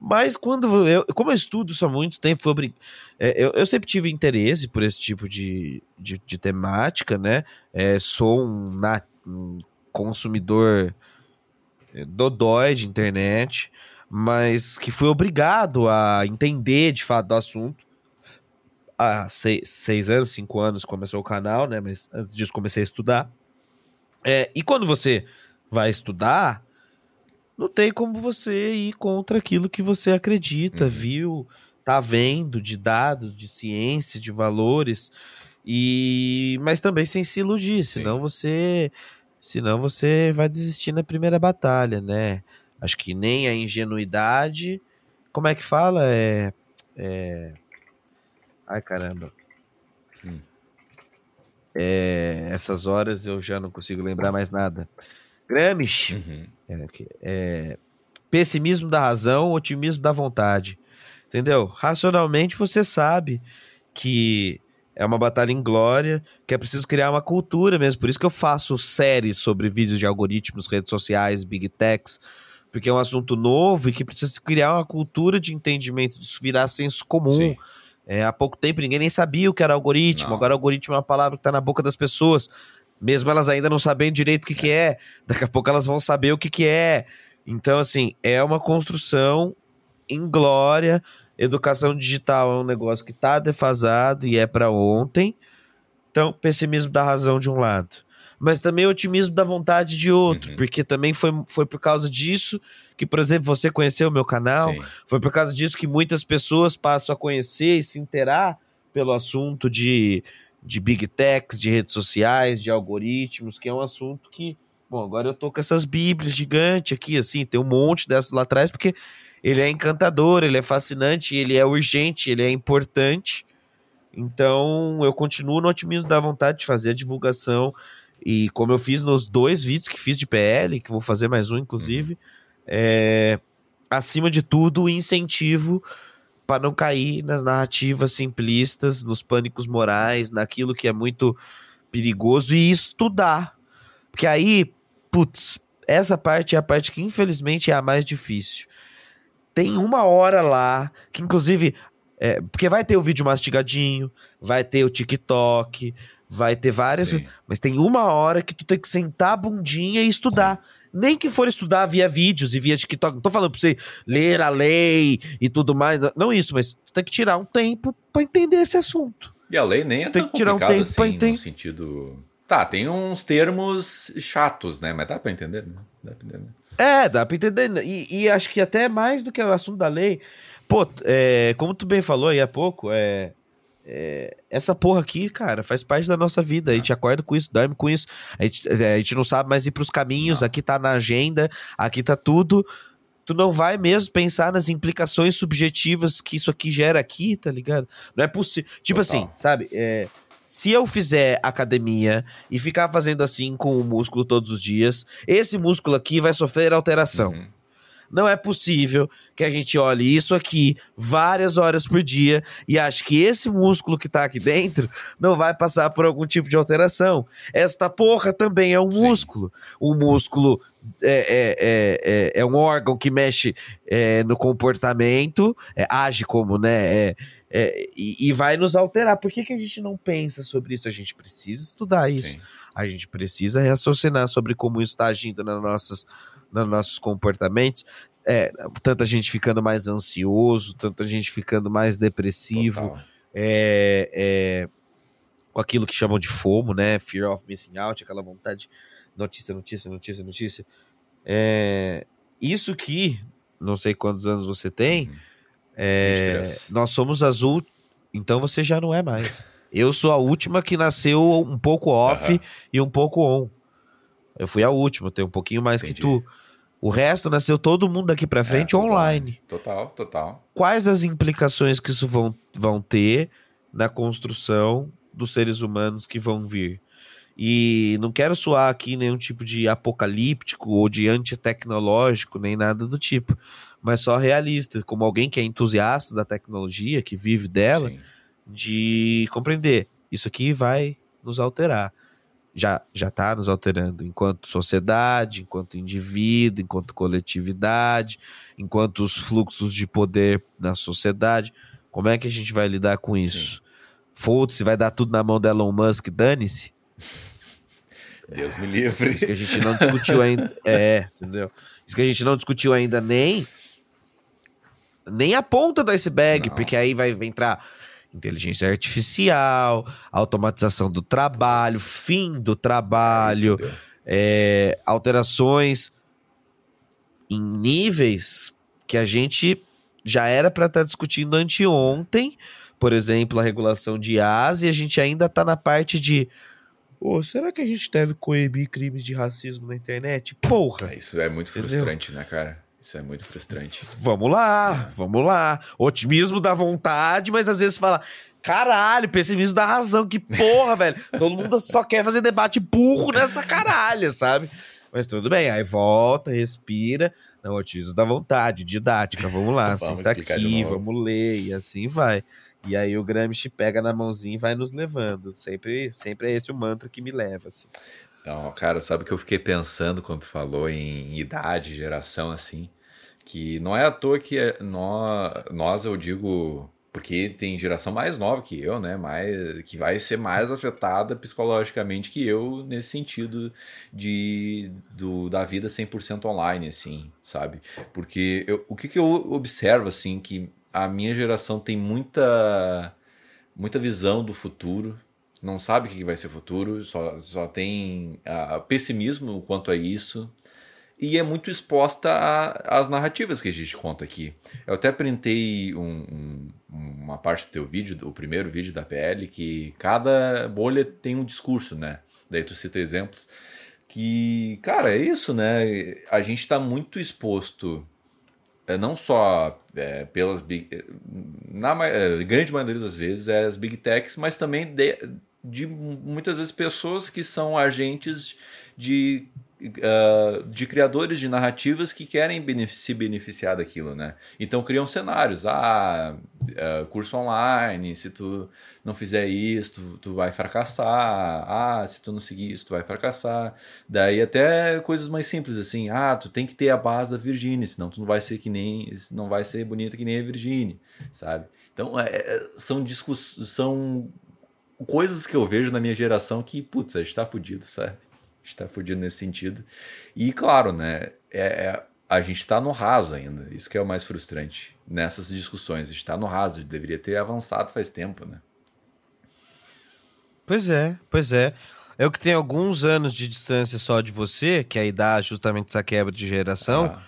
[SPEAKER 2] Mas quando eu, como eu estudo isso há muito tempo, foi, é, eu, eu, sempre tive interesse por esse tipo de, de, de temática, né? É, sou um, na, um consumidor é, dodói de internet, mas que fui obrigado a entender de fato do assunto. Há seis, seis anos, cinco anos começou o canal, né? Mas antes disso comecei a estudar. É, e quando você vai estudar, não tem como você ir contra aquilo que você acredita, uhum. viu, tá vendo de dados, de ciência, de valores. E mas também sem se iludir, Sim. senão você senão você vai desistir na primeira batalha, né? Acho que nem a ingenuidade, como é que fala? É, é... Ai, caramba. Hum. É, essas horas eu já não consigo lembrar mais nada. Gramsci. Uhum. É, é, pessimismo da razão, otimismo da vontade. Entendeu? Racionalmente você sabe que é uma batalha em glória, que é preciso criar uma cultura mesmo. Por isso que eu faço séries sobre vídeos de algoritmos, redes sociais, big techs, porque é um assunto novo e que precisa criar uma cultura de entendimento, disso virar senso comum. É, há pouco tempo ninguém nem sabia o que era algoritmo. Não. Agora, algoritmo é uma palavra que está na boca das pessoas mesmo elas ainda não sabendo direito o que, que é. Daqui a pouco elas vão saber o que, que é. Então, assim, é uma construção em glória. Educação digital é um negócio que está defasado e é para ontem. Então, pessimismo da razão de um lado. Mas também otimismo da vontade de outro, uhum. porque também foi, foi por causa disso que, por exemplo, você conheceu o meu canal, Sim. foi por causa disso que muitas pessoas passam a conhecer e se interar pelo assunto de de big techs, de redes sociais, de algoritmos, que é um assunto que, bom, agora eu tô com essas bíblias gigantes aqui, assim, tem um monte dessas lá atrás, porque ele é encantador, ele é fascinante, ele é urgente, ele é importante. Então, eu continuo no otimismo da vontade de fazer a divulgação. E como eu fiz nos dois vídeos que fiz de PL, que vou fazer mais um, inclusive, é, acima de tudo, o incentivo para não cair nas narrativas simplistas, nos pânicos morais, naquilo que é muito perigoso e estudar. Porque aí, putz, essa parte é a parte que infelizmente é a mais difícil. Tem uma hora lá, que inclusive. É, porque vai ter o vídeo mastigadinho, vai ter o TikTok, vai ter várias. Sim. Mas tem uma hora que tu tem que sentar a bundinha e estudar. Sim nem que for estudar via vídeos e via TikTok. Não tô falando pra você ler a lei e tudo mais. Não isso, mas tu tem que tirar um tempo para entender esse assunto.
[SPEAKER 1] E a lei nem é tem que tirar um tempo assim, pra entender. no sentido... Tá, tem uns termos chatos, né? Mas dá pra entender, né? Dá pra entender.
[SPEAKER 2] É, dá pra entender. E, e acho que até mais do que o assunto da lei. Pô, é, como tu bem falou aí há pouco, é, é, essa porra aqui, cara, faz parte da nossa vida. A gente acorda com isso, dorme com isso. A gente, é, a gente não sabe mais ir pros caminhos. Não. Aqui tá na agenda, aqui tá tudo. Tu não vai mesmo pensar nas implicações subjetivas que isso aqui gera aqui, tá ligado? Não é possível. Tipo Total. assim, sabe? É, se eu fizer academia e ficar fazendo assim com o músculo todos os dias, esse músculo aqui vai sofrer alteração. Uhum. Não é possível que a gente olhe isso aqui várias horas por dia e ache que esse músculo que tá aqui dentro não vai passar por algum tipo de alteração. Esta porra também é um Sim. músculo. O músculo é, é, é, é, é um órgão que mexe é, no comportamento, é, age como, né? É, é, e, e, vai nos alterar. Por que, que a gente não pensa sobre isso? A gente precisa estudar isso. Sim. A gente precisa raciocinar sobre como isso está agindo nas nossas nos nossos comportamentos, é, tanta gente ficando mais ansioso, tanta gente ficando mais depressivo. É, é, com aquilo que chamam de FOMO, né? Fear of Missing Out, aquela vontade notícia, notícia, notícia, notícia. É, isso que, não sei quantos anos você tem, uhum. é, nós somos azul, então você já não é mais. Eu sou a última que nasceu um pouco off uhum. e um pouco on. Eu fui a última, tenho um pouquinho mais Entendi. que tu. O resto nasceu todo mundo daqui para frente é, online.
[SPEAKER 1] Total, total.
[SPEAKER 2] Quais as implicações que isso vão, vão ter na construção dos seres humanos que vão vir? E não quero soar aqui nenhum tipo de apocalíptico ou de antitecnológico, nem nada do tipo, mas só realista, como alguém que é entusiasta da tecnologia, que vive dela, Sim. De compreender. Isso aqui vai nos alterar. Já já está nos alterando enquanto sociedade, enquanto indivíduo, enquanto coletividade, enquanto os fluxos de poder na sociedade. Como é que a gente vai lidar com isso? Foda-se, vai dar tudo na mão da Elon Musk, dane-se.
[SPEAKER 1] Deus me livre.
[SPEAKER 2] Isso que a gente não discutiu ainda. É, entendeu? Isso que a gente não discutiu ainda nem. Nem a ponta do iceberg, não. porque aí vai entrar inteligência artificial, automatização do trabalho, fim do trabalho, é, alterações em níveis que a gente já era para estar tá discutindo anteontem, por exemplo, a regulação de IAS, e a gente ainda está na parte de Pô, será que a gente deve coibir crimes de racismo na internet? Porra!
[SPEAKER 1] É, isso é muito entendeu? frustrante, né, cara? Isso é muito frustrante.
[SPEAKER 2] Vamos lá, é. vamos lá. Otimismo da vontade, mas às vezes fala, caralho, pessimismo da razão. Que porra, velho. Todo mundo só quer fazer debate burro nessa caralha, sabe? Mas tudo bem, aí volta, respira. Não, otimismo da vontade, didática, vamos lá, vamos senta aqui, vamos ler, e assim vai. E aí o Gramsci pega na mãozinha e vai nos levando. Sempre, sempre é esse o mantra que me leva, assim.
[SPEAKER 1] Não, cara, sabe o que eu fiquei pensando quando tu falou em idade, geração, assim? Que não é à toa que é, nós, nós, eu digo, porque tem geração mais nova que eu, né? Mais, que vai ser mais afetada psicologicamente que eu, nesse sentido de, do, da vida 100% online, assim, sabe? Porque eu, o que, que eu observo, assim, que a minha geração tem muita muita visão do futuro, não sabe o que vai ser futuro, só, só tem uh, pessimismo quanto a isso e é muito exposta às narrativas que a gente conta aqui. Eu até printei um, um, uma parte do teu vídeo, o primeiro vídeo da PL, que cada bolha tem um discurso, né? Daí tu cita exemplos. Que, cara, é isso, né? A gente está muito exposto é, não só é, pelas big, é, na grande maioria das vezes é as big techs, mas também de, de muitas vezes pessoas que são agentes de uh, de criadores de narrativas que querem se beneficiar daquilo, né? Então criam cenários, ah, uh, curso online, se tu não fizer isso, tu, tu, vai fracassar, ah, se tu não seguir isso, tu vai fracassar. Daí até coisas mais simples assim, ah, tu tem que ter a base da Virginia, senão tu não vai ser que nem, não vai ser bonita que nem a Virginia, sabe? Então é, é são discussões, são coisas que eu vejo na minha geração que, putz, a gente tá fudido, sabe? Está fudido nesse sentido. E claro, né, é, é a gente está no raso ainda. Isso que é o mais frustrante nessas discussões. A gente está no raso, deveria ter avançado faz tempo, né?
[SPEAKER 2] Pois é, pois é. Eu que tenho alguns anos de distância só de você, que aí dá justamente essa quebra de geração. Ah.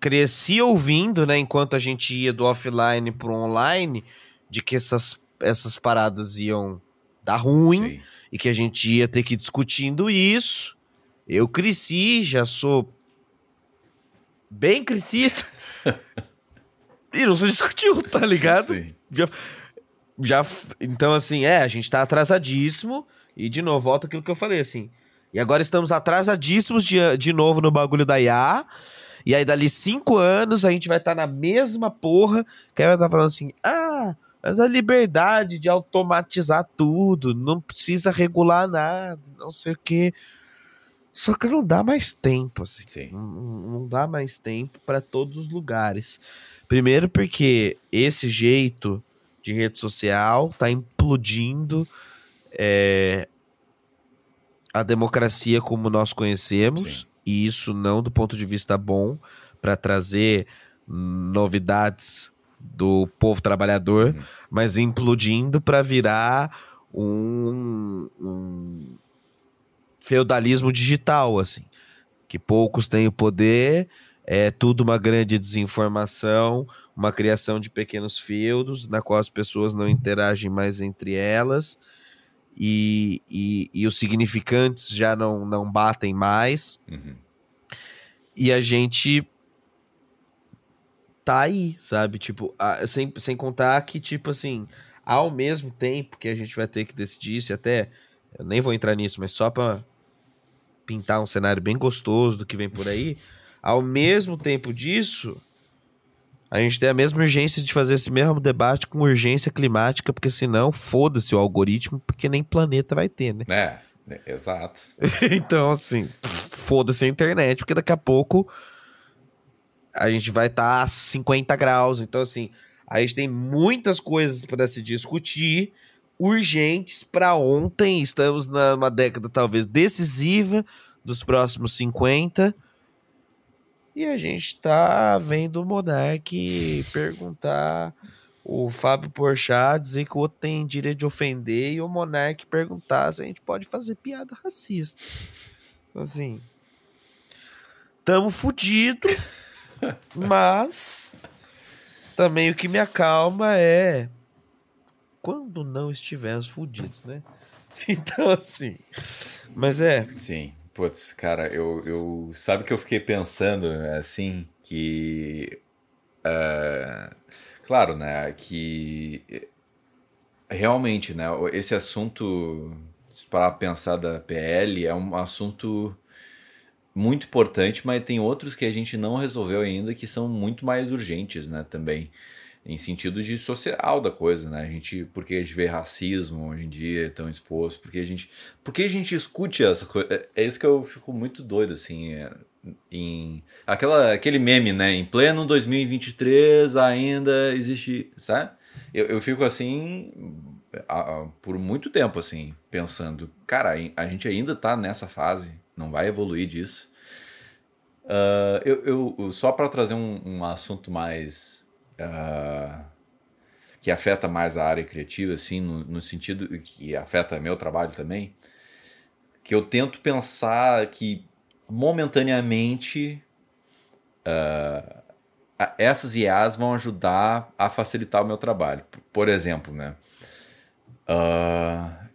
[SPEAKER 2] Cresci ouvindo, né, enquanto a gente ia do offline pro online, de que essas, essas paradas iam dar ruim. Sim e que a gente ia ter que ir discutindo isso. Eu cresci, já sou bem crescido. e não se discutiu, tá ligado? Sim. Já, já, então, assim, é, a gente tá atrasadíssimo. E, de novo, volta aquilo que eu falei, assim. E agora estamos atrasadíssimos de, de novo no bagulho da IA. E aí, dali cinco anos, a gente vai estar tá na mesma porra. Que aí vai estar tá falando assim: ah, mas a liberdade de automatizar tudo, não precisa regular nada, não sei o quê. Só que não dá mais tempo, assim. Não, não dá mais tempo para todos os lugares. Primeiro porque esse jeito de rede social tá implodindo é, a democracia como nós conhecemos, Sim. e isso não do ponto de vista bom para trazer novidades do povo trabalhador, uhum. mas implodindo para virar um, um feudalismo digital, assim, que poucos têm o poder, é tudo uma grande desinformação, uma criação de pequenos feudos, na qual as pessoas não interagem mais entre elas, e, e, e os significantes já não, não batem mais. Uhum. E a gente tá aí, sabe? Tipo, sem, sem contar que, tipo assim, ao mesmo tempo que a gente vai ter que decidir se até. Eu nem vou entrar nisso, mas só pra pintar um cenário bem gostoso do que vem por aí. Ao mesmo tempo disso, a gente tem a mesma urgência de fazer esse mesmo debate com urgência climática, porque senão foda-se o algoritmo, porque nem planeta vai ter, né?
[SPEAKER 1] É, é exato.
[SPEAKER 2] então, assim, foda-se a internet, porque daqui a pouco a gente vai estar tá a 50 graus. Então, assim, a gente tem muitas coisas para se discutir, urgentes para ontem. Estamos numa década talvez decisiva dos próximos 50 e a gente tá vendo o Monark perguntar o Fábio Porchat dizer que o outro tem direito de ofender e o Monark perguntar se a gente pode fazer piada racista. Assim, tamo fudido, mas também o que me acalma é quando não estivermos fudidos, né? Então, assim, mas é.
[SPEAKER 1] Sim. Putz, cara, eu, eu. Sabe que eu fiquei pensando, assim, que. Uh, claro, né, que. Realmente, né, esse assunto, para pensar da PL, é um assunto muito importante, mas tem outros que a gente não resolveu ainda que são muito mais urgentes, né, também em sentido de social da coisa, né? A gente, porque a gente vê racismo hoje em dia tão exposto, porque a gente, porque a gente escute essa coisa, é, é isso que eu fico muito doido assim, é, em aquela aquele meme, né? Em pleno 2023 ainda existe, sabe? Eu, eu fico assim a, a, por muito tempo assim, pensando, cara, a gente ainda tá nessa fase, não vai evoluir disso. Uh, eu, eu, só para trazer um, um assunto mais uh, que afeta mais a área criativa, assim, no, no sentido que afeta meu trabalho também, que eu tento pensar que momentaneamente uh, essas IAs vão ajudar a facilitar o meu trabalho. Por exemplo, né? Uh,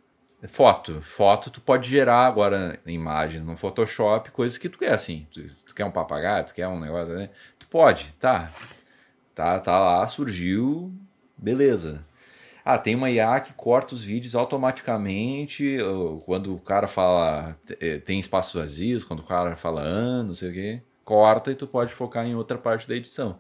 [SPEAKER 1] foto. Foto tu pode gerar agora imagens no Photoshop, coisas que tu quer, assim. Tu, tu quer um papagaio, tu quer um negócio, né? Tu pode, tá. Tá, tá lá, surgiu, beleza. Ah, tem uma IA que corta os vídeos automaticamente quando o cara fala é, tem espaços vazios, quando o cara fala ano, não sei o quê, corta e tu pode focar em outra parte da edição.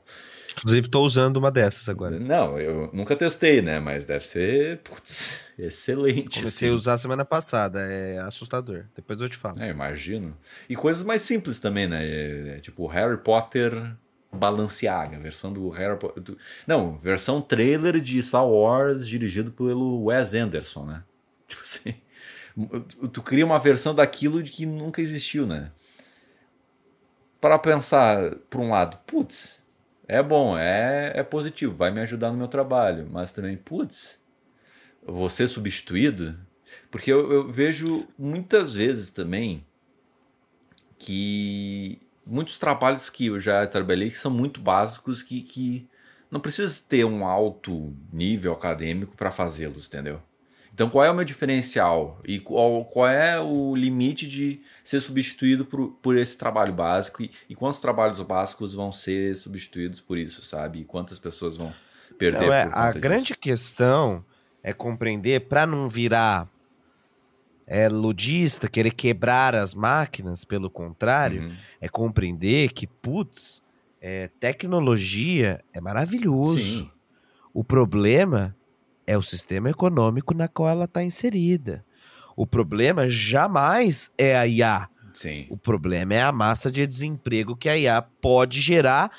[SPEAKER 2] Inclusive, estou usando uma dessas agora.
[SPEAKER 1] Não, eu nunca testei, né? Mas deve ser, putz, excelente.
[SPEAKER 2] Comecei assim. a usar semana passada, é assustador. Depois eu te falo.
[SPEAKER 1] É, imagino. E coisas mais simples também, né? É, tipo, Harry Potter Balenciaga, versão do Harry Potter. Não, versão trailer de Star Wars dirigido pelo Wes Anderson, né? Tipo assim. Tu cria uma versão daquilo de que nunca existiu, né? Para pensar, por um lado, putz, é bom, é, é positivo, vai me ajudar no meu trabalho, mas também, putz, vou ser substituído? Porque eu, eu vejo muitas vezes também que muitos trabalhos que eu já trabalhei que são muito básicos que, que não precisa ter um alto nível acadêmico para fazê-los, entendeu? Então, qual é o meu diferencial? E qual, qual é o limite de ser substituído por, por esse trabalho básico? E, e quantos trabalhos básicos vão ser substituídos por isso, sabe? E quantas pessoas vão perder não,
[SPEAKER 2] é, A disso? grande questão é compreender, para não virar é ludista, querer quebrar as máquinas, pelo contrário, uhum. é compreender que, putz, é, tecnologia é maravilhoso. Sim. O problema é o sistema econômico na qual ela está inserida. O problema jamais é a IA.
[SPEAKER 1] Sim.
[SPEAKER 2] O problema é a massa de desemprego que a IA pode gerar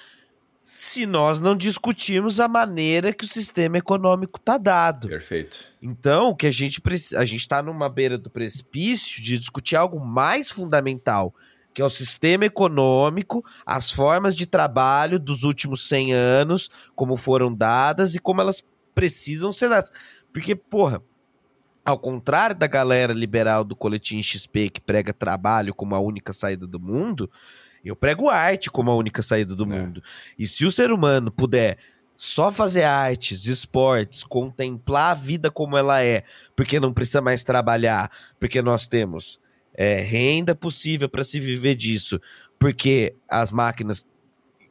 [SPEAKER 2] se nós não discutirmos a maneira que o sistema econômico está dado.
[SPEAKER 1] Perfeito.
[SPEAKER 2] Então, o que a gente precisa, a gente está numa beira do precipício de discutir algo mais fundamental, que é o sistema econômico, as formas de trabalho dos últimos 100 anos, como foram dadas e como elas precisam ser dadas. Porque, porra, Ao contrário da galera liberal do coletim XP que prega trabalho como a única saída do mundo, eu prego arte como a única saída do é. mundo. E se o ser humano puder só fazer artes, esportes, contemplar a vida como ela é, porque não precisa mais trabalhar, porque nós temos é, renda possível para se viver disso, porque as máquinas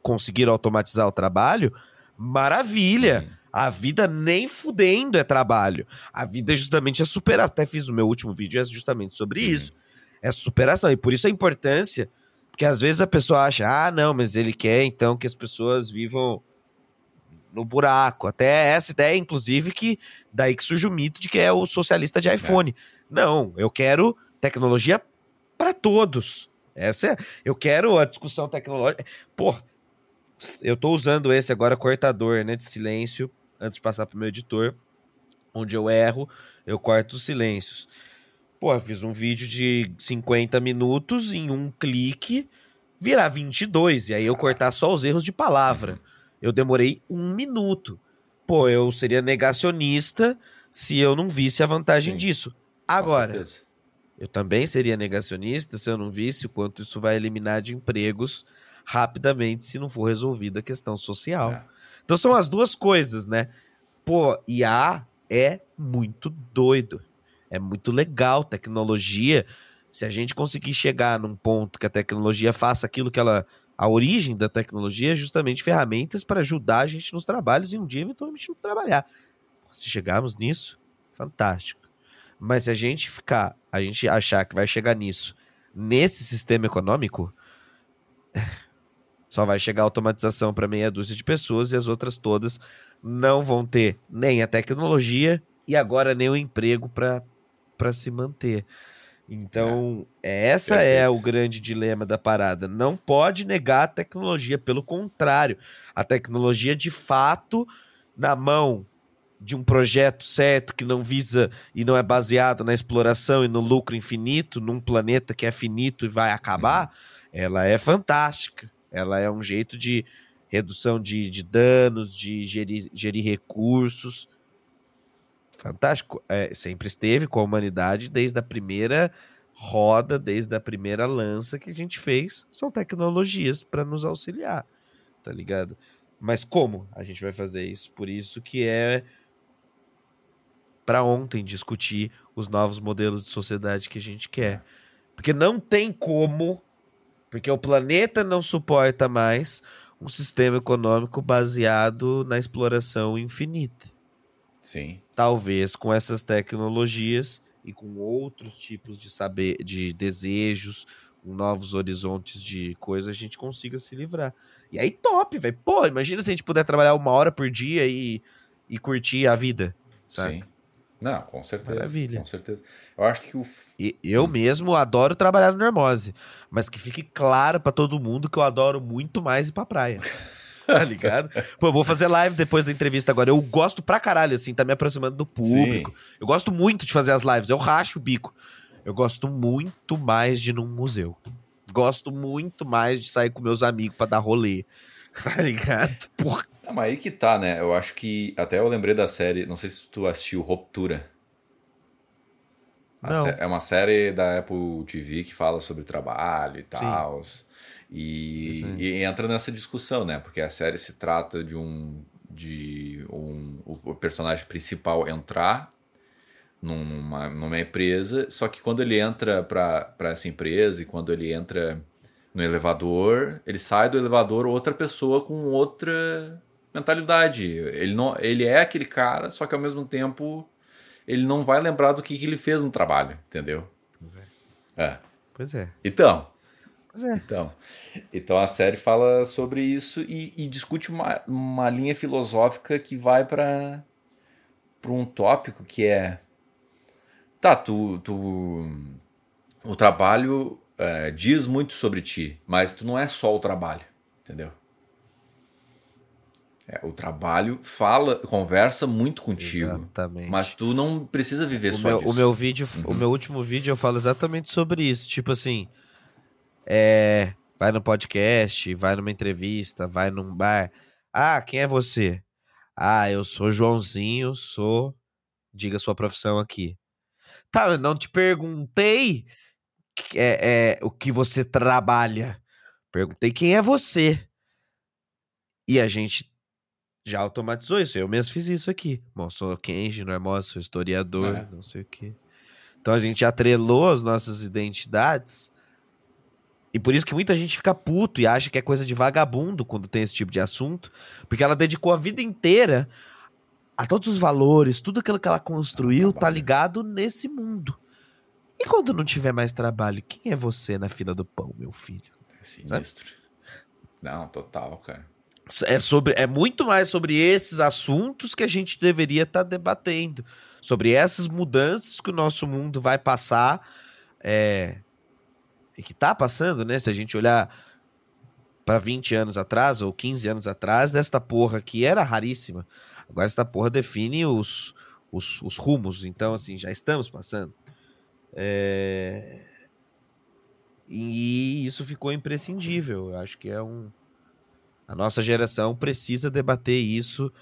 [SPEAKER 2] conseguiram automatizar o trabalho, maravilha. Sim. A vida nem fudendo é trabalho. A vida é justamente a superação. Até fiz o meu último vídeo, é justamente sobre uhum. isso. É superação. E por isso a importância, porque às vezes a pessoa acha, ah, não, mas ele quer então que as pessoas vivam no buraco. Até essa ideia, inclusive, que daí que surge o mito de que é o socialista de iPhone. É. Não, eu quero tecnologia para todos. Essa é, eu quero a discussão tecnológica. Pô, eu tô usando esse agora cortador, né, de silêncio antes de passar pro meu editor, onde eu erro, eu corto os silêncios. Pô, eu fiz um vídeo de 50 minutos em um clique, virar 22, e aí eu cortar só os erros de palavra. Eu demorei um minuto. Pô, eu seria negacionista se eu não visse a vantagem Sim, disso. Agora, eu também seria negacionista se eu não visse o quanto isso vai eliminar de empregos rapidamente se não for resolvida a questão social. É. Então são as duas coisas, né? Pô, IA é muito doido. É muito legal tecnologia. Se a gente conseguir chegar num ponto que a tecnologia faça aquilo que ela. A origem da tecnologia é justamente ferramentas para ajudar a gente nos trabalhos e um dia eventualmente não trabalhar. Se chegarmos nisso, fantástico. Mas se a gente ficar, a gente achar que vai chegar nisso nesse sistema econômico, só vai chegar automatização para meia dúzia de pessoas e as outras todas não vão ter nem a tecnologia e agora nem o emprego para se manter. Então, é. essa é Perfeito. é o grande dilema da parada. Não pode negar a tecnologia, pelo contrário, a tecnologia de fato na mão de um projeto certo que não visa e não é baseado na exploração e no lucro infinito, num planeta que é finito e vai acabar, uhum. ela é fantástica. Ela é um jeito de redução de, de danos, de gerir, gerir recursos. Fantástico. É, sempre esteve com a humanidade desde a primeira roda, desde a primeira lança que a gente fez. São tecnologias para nos auxiliar, tá ligado? Mas como a gente vai fazer isso? Por isso que é para ontem discutir os novos modelos de sociedade que a gente quer. Porque não tem como porque o planeta não suporta mais um sistema econômico baseado na exploração infinita.
[SPEAKER 1] Sim.
[SPEAKER 2] Talvez com essas tecnologias e com outros tipos de saber, de desejos, com novos horizontes de coisas, a gente consiga se livrar. E aí, top, velho. Pô, imagina se a gente puder trabalhar uma hora por dia e, e curtir a vida. Sabe? Sim.
[SPEAKER 1] Não, com certeza.
[SPEAKER 2] Maravilha.
[SPEAKER 1] Com certeza. Eu acho que o.
[SPEAKER 2] E eu mesmo adoro trabalhar no Normose. Mas que fique claro para todo mundo que eu adoro muito mais ir pra praia. tá ligado? Pô, eu vou fazer live depois da entrevista agora. Eu gosto pra caralho, assim, tá me aproximando do público. Sim. Eu gosto muito de fazer as lives. Eu racho o bico. Eu gosto muito mais de ir num museu. Gosto muito mais de sair com meus amigos para dar rolê. Tá ligado? Porra.
[SPEAKER 1] Não, mas aí que tá, né? Eu acho que. Até eu lembrei da série. Não sei se tu assistiu Ruptura. Não. É uma série da Apple TV que fala sobre trabalho e tal. E, e, entra nessa discussão, né? Porque a série se trata de um. de um, o personagem principal entrar numa, numa empresa, só que quando ele entra para essa empresa e quando ele entra no elevador, ele sai do elevador outra pessoa com outra mentalidade. Ele, não, ele é aquele cara, só que ao mesmo tempo ele não vai lembrar do que, que ele fez no trabalho, entendeu?
[SPEAKER 2] Pois
[SPEAKER 1] é. é.
[SPEAKER 2] Pois é.
[SPEAKER 1] Então.
[SPEAKER 2] Pois é.
[SPEAKER 1] Então, então a série fala sobre isso e, e discute uma, uma linha filosófica que vai para um tópico que é. Tá, tu. tu o trabalho é, diz muito sobre ti, mas tu não é só o trabalho, entendeu? É, o trabalho fala, conversa muito contigo.
[SPEAKER 2] Exatamente.
[SPEAKER 1] Mas tu não precisa viver
[SPEAKER 2] o
[SPEAKER 1] só
[SPEAKER 2] meu,
[SPEAKER 1] disso.
[SPEAKER 2] O meu vídeo, uhum. o meu último vídeo eu falo exatamente sobre isso. Tipo assim, é, vai no podcast, vai numa entrevista, vai num bar. Ah, quem é você? Ah, eu sou Joãozinho, sou. Diga sua profissão aqui. Tá, eu não te perguntei é, é, o que você trabalha. Perguntei quem é você. E a gente já automatizou isso. Eu mesmo fiz isso aqui. Bom, sou Kenji, não é moço, sou historiador, é. não sei o quê. Então a gente atrelou as nossas identidades. E por isso que muita gente fica puto e acha que é coisa de vagabundo quando tem esse tipo de assunto. Porque ela dedicou a vida inteira a todos os valores, tudo aquilo que ela construiu tá ligado nesse mundo. E quando não tiver mais trabalho, quem é você na fila do pão, meu filho?
[SPEAKER 1] É sinistro. Sabe? Não, total, cara.
[SPEAKER 2] É, sobre, é muito mais sobre esses assuntos que a gente deveria estar tá debatendo. Sobre essas mudanças que o nosso mundo vai passar. É, e que está passando, né? Se a gente olhar para 20 anos atrás ou 15 anos atrás, esta porra aqui era raríssima. Agora esta porra define os, os, os rumos. Então, assim, já estamos passando. É... E isso ficou imprescindível. Eu acho que é um. A nossa geração precisa debater isso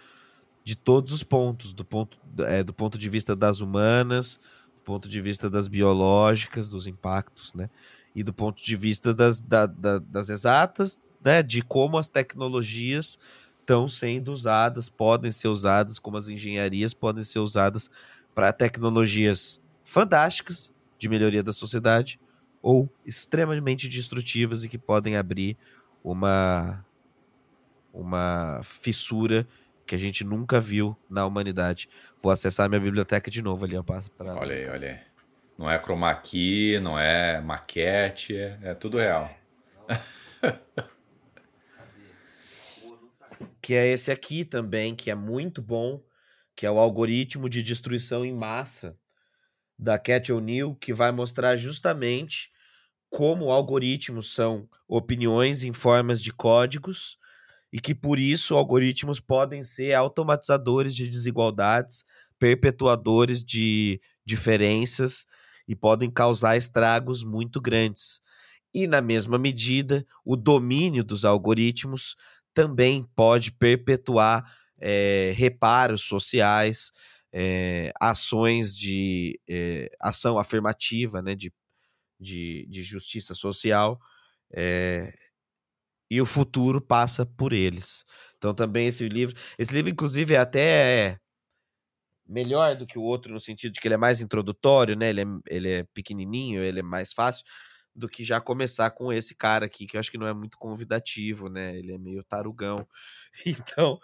[SPEAKER 2] de todos os pontos, do ponto, é, do ponto de vista das humanas, do ponto de vista das biológicas, dos impactos, né? E do ponto de vista das, da, da, das exatas, né? De como as tecnologias estão sendo usadas, podem ser usadas, como as engenharias podem ser usadas para tecnologias fantásticas de melhoria da sociedade ou extremamente destrutivas e que podem abrir uma uma fissura que a gente nunca viu na humanidade. Vou acessar minha biblioteca de novo ali,
[SPEAKER 1] para Olha aí, olha aí. Não é chroma key, não é maquete, é, é tudo real.
[SPEAKER 2] que é esse aqui também, que é muito bom, que é o algoritmo de destruição em massa da Cat O'Neill, que vai mostrar justamente como algoritmos são opiniões em formas de códigos e que por isso algoritmos podem ser automatizadores de desigualdades, perpetuadores de diferenças e podem causar estragos muito grandes. E na mesma medida, o domínio dos algoritmos também pode perpetuar é, reparos sociais, é, ações de é, ação afirmativa, né, de, de, de justiça social, e o futuro passa por eles. Então também esse livro, esse livro inclusive é até melhor do que o outro no sentido de que ele é mais introdutório, né? Ele é, ele é pequenininho, ele é mais fácil do que já começar com esse cara aqui, que eu acho que não é muito convidativo, né? Ele é meio tarugão. Então,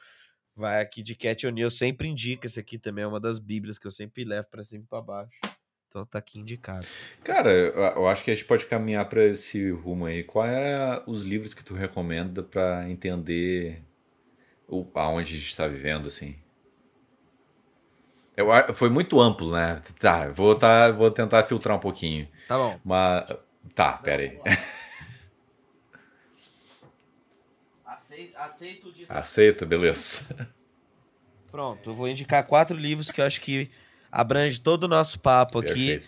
[SPEAKER 2] vai aqui de Cat O'Neill, sempre indica. Esse aqui também é uma das bíblias que eu sempre levo para cima e para baixo. Então tá aqui indicado.
[SPEAKER 1] Cara, eu acho que a gente pode caminhar para esse rumo aí. Qual é os livros que tu recomenda para entender o, aonde a gente está vivendo, assim? Eu, foi muito amplo, né? Tá, vou, tá, vou tentar filtrar um pouquinho.
[SPEAKER 2] Tá bom.
[SPEAKER 1] Mas Tá, pera aí.
[SPEAKER 2] Aceito, o
[SPEAKER 1] Aceito, beleza.
[SPEAKER 2] Pronto, eu vou indicar quatro livros que eu acho que abrange todo o nosso papo aqui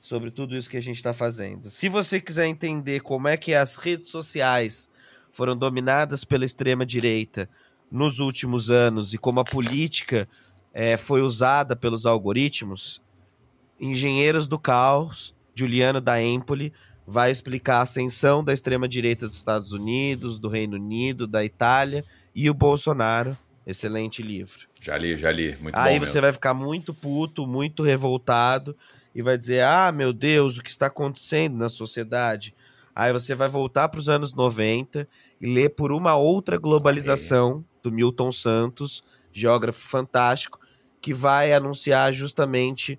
[SPEAKER 2] sobre tudo isso que a gente está fazendo. Se você quiser entender como é que as redes sociais foram dominadas pela extrema direita nos últimos anos e como a política é, foi usada pelos algoritmos, Engenheiros do Caos, Juliano da Empoli, vai explicar a ascensão da extrema-direita dos Estados Unidos, do Reino Unido, da Itália e o Bolsonaro. Excelente livro.
[SPEAKER 1] Já li, já li. Muito
[SPEAKER 2] Aí você
[SPEAKER 1] mesmo.
[SPEAKER 2] vai ficar muito puto, muito revoltado e vai dizer: ah, meu Deus, o que está acontecendo na sociedade? Aí você vai voltar para os anos 90 e ler por uma outra globalização do Milton Santos, geógrafo fantástico, que vai anunciar justamente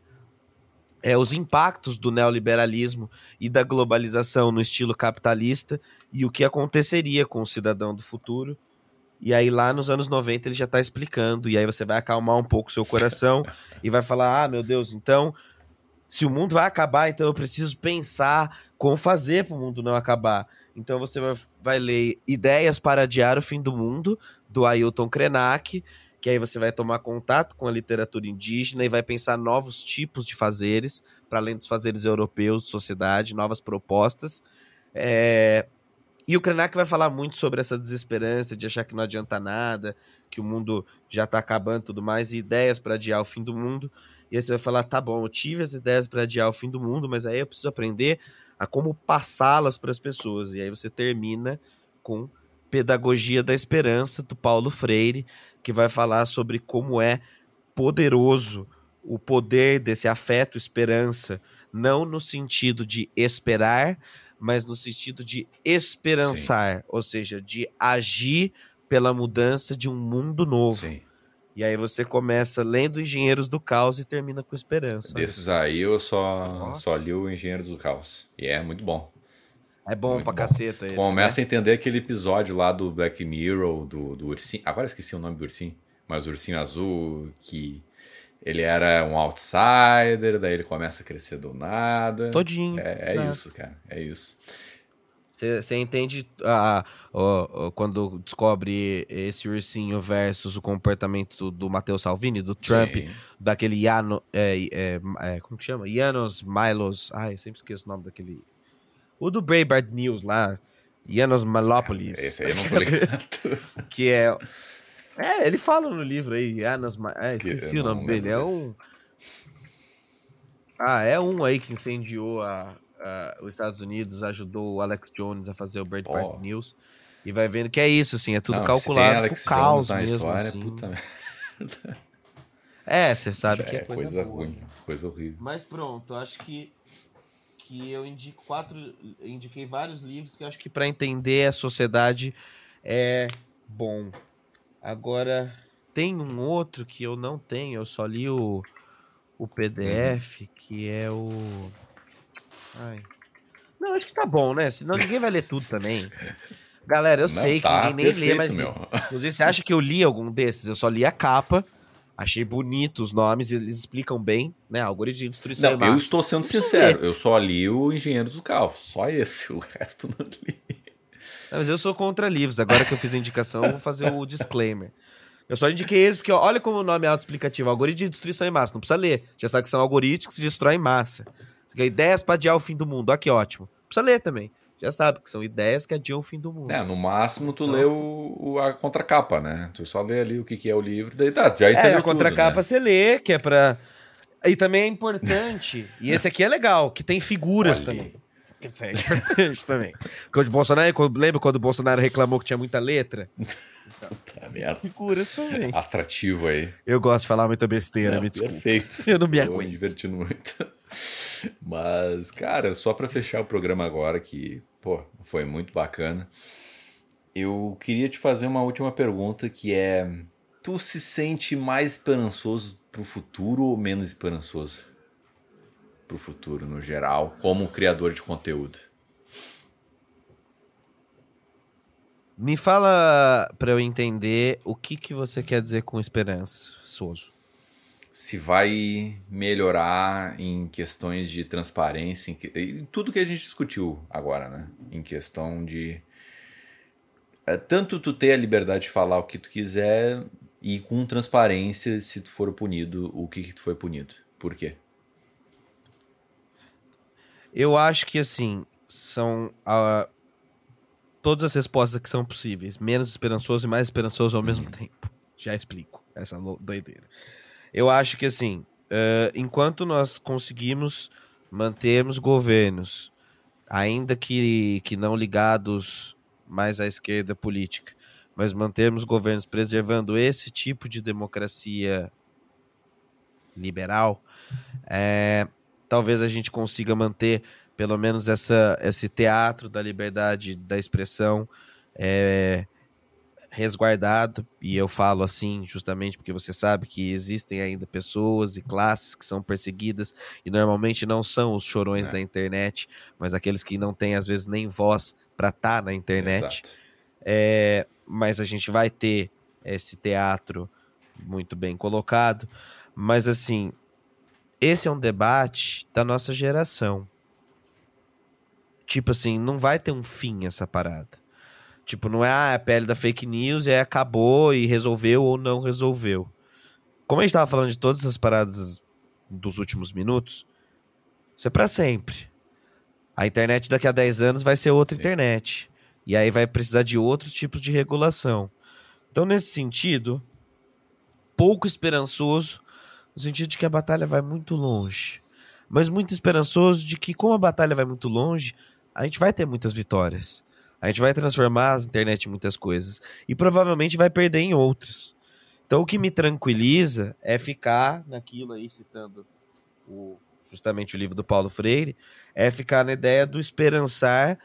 [SPEAKER 2] é, os impactos do neoliberalismo e da globalização no estilo capitalista e o que aconteceria com o cidadão do futuro. E aí, lá nos anos 90, ele já está explicando. E aí você vai acalmar um pouco seu coração e vai falar: ah, meu Deus, então, se o mundo vai acabar, então eu preciso pensar como fazer para o mundo não acabar. Então você vai, vai ler Ideias para Adiar o Fim do Mundo, do Ailton Krenak, que aí você vai tomar contato com a literatura indígena e vai pensar novos tipos de fazeres, para além dos fazeres europeus, sociedade, novas propostas. É... E o Krenak vai falar muito sobre essa desesperança de achar que não adianta nada, que o mundo já está acabando e tudo mais, e ideias para adiar o fim do mundo. E aí você vai falar, tá bom, eu tive as ideias para adiar o fim do mundo, mas aí eu preciso aprender a como passá-las para as pessoas. E aí você termina com Pedagogia da Esperança, do Paulo Freire, que vai falar sobre como é poderoso o poder desse afeto, esperança, não no sentido de esperar, mas no sentido de esperançar, Sim. ou seja, de agir pela mudança de um mundo novo. Sim. E aí você começa lendo Engenheiros do Caos e termina com Esperança.
[SPEAKER 1] Desses aí eu só, só li o Engenheiros do Caos. E é muito bom.
[SPEAKER 2] É bom muito pra bom. caceta esse,
[SPEAKER 1] Começa né? a entender aquele episódio lá do Black Mirror, do, do ursinho. Agora esqueci o nome do ursinho. Mas o ursinho azul, que ele era um outsider, daí ele começa a crescer do nada.
[SPEAKER 2] Todinho.
[SPEAKER 1] É, é isso, cara. É isso.
[SPEAKER 2] Você entende ah, oh, quando descobre esse ursinho versus o comportamento do, Matteo Salvini, do Trump, Sim. daquele Iano. É, é, é, como que chama? Janos Milos. Ai, sempre esqueço o nome daquele. O do Breitbart News lá. Janos Malópolis.
[SPEAKER 1] Esse aí eu não tô ligado.
[SPEAKER 2] que é. É, ele fala no livro aí, Janos. É, esqueci o nome dele. É um. Ah, é um aí que incendiou a, uh, os Estados Unidos ajudou o Alex Jones a fazer o Breitbart oh. News. E vai vendo que é isso, assim, é tudo Não, calculado pro caos mesmo. História, assim. puta merda. É, você sabe Já que é, é coisa, coisa ruim,
[SPEAKER 1] coisa horrível.
[SPEAKER 2] Mas pronto, acho que que eu indico quatro, indiquei vários livros que eu acho que para entender a sociedade é bom. Agora tem um outro que eu não tenho, eu só li o, o PDF, uhum. que é o Ai. Não, acho que tá bom, né? Senão ninguém vai ler tudo também. Galera, eu não, sei tá, que ninguém nem lê, mas. Meu. Inclusive, você acha que eu li algum desses? Eu só li a capa. Achei bonito os nomes, eles explicam bem, né? Algoritmo de destruição.
[SPEAKER 1] Não, eu estou sendo sincero, eu só li o Engenheiros do Caos, só esse, o resto não li.
[SPEAKER 2] Não, mas eu sou contra livros, agora que eu fiz a indicação, eu vou fazer o disclaimer. Eu só indiquei esse porque, ó, olha como o nome é autoexplicativo: algoritmo de destruição em massa. Não precisa ler, já sabe que são algoritmos que se destroem em massa. Ideias para adiar o fim do mundo. Aqui, ótimo. Precisa ler também. Já sabe que são ideias que adiam o fim do mundo.
[SPEAKER 1] É, no máximo tu então... lê o, o, a contracapa, né? Tu só lê ali o que, que é o livro, daí tá, já entendeu É, a
[SPEAKER 2] contracapa
[SPEAKER 1] né?
[SPEAKER 2] você lê, que é pra... E também é importante, e esse aqui é legal, que tem figuras Olha. também. É importante também. Quando o Bolsonaro, lembra quando o Bolsonaro reclamou que tinha muita letra?
[SPEAKER 1] Então, tá merda.
[SPEAKER 2] Figuras também.
[SPEAKER 1] Atrativo aí.
[SPEAKER 2] Eu gosto de falar muita besteira, não, me desculpa.
[SPEAKER 1] Perfeito.
[SPEAKER 2] Eu não me
[SPEAKER 1] aguento. Tô me divertindo muito. Mas, cara, só para fechar o programa agora, que, pô, foi muito bacana. Eu queria te fazer uma última pergunta que é: tu se sente mais esperançoso pro futuro ou menos esperançoso pro futuro no geral, como criador de conteúdo?
[SPEAKER 2] Me fala para eu entender o que que você quer dizer com esperançoso
[SPEAKER 1] se vai melhorar em questões de transparência, em, em tudo que a gente discutiu agora, né? Em questão de é, tanto tu ter a liberdade de falar o que tu quiser e com transparência se tu for punido, o que, que tu foi punido. Por quê?
[SPEAKER 2] Eu acho que assim, são uh, todas as respostas que são possíveis, menos esperançoso e mais esperançoso ao mesmo tempo. Já explico essa doideira. Eu acho que assim, uh, enquanto nós conseguimos mantermos governos, ainda que, que não ligados mais à esquerda política, mas mantermos governos preservando esse tipo de democracia liberal, é, talvez a gente consiga manter pelo menos essa, esse teatro da liberdade da expressão é, resguardado, e eu falo assim justamente porque você sabe que existem ainda pessoas e classes que são perseguidas e normalmente não são os chorões é. da internet, mas aqueles que não têm às vezes nem voz para estar tá na internet. É, mas a gente vai ter esse teatro muito bem colocado, mas assim, esse é um debate da nossa geração. Tipo assim, não vai ter um fim essa parada. Tipo, não é ah, a pele da fake news e acabou e resolveu ou não resolveu. Como a gente tava falando de todas essas paradas dos últimos minutos, isso é para sempre. A internet daqui a 10 anos vai ser outra Sim. internet. E aí vai precisar de outros tipos de regulação. Então, nesse sentido, pouco esperançoso no sentido de que a batalha vai muito longe. Mas muito esperançoso de que, como a batalha vai muito longe, a gente vai ter muitas vitórias. A gente vai transformar a internet em muitas coisas. E provavelmente vai perder em outras. Então o que me tranquiliza é ficar naquilo aí, citando o, justamente o livro do Paulo Freire, é ficar na ideia do esperançar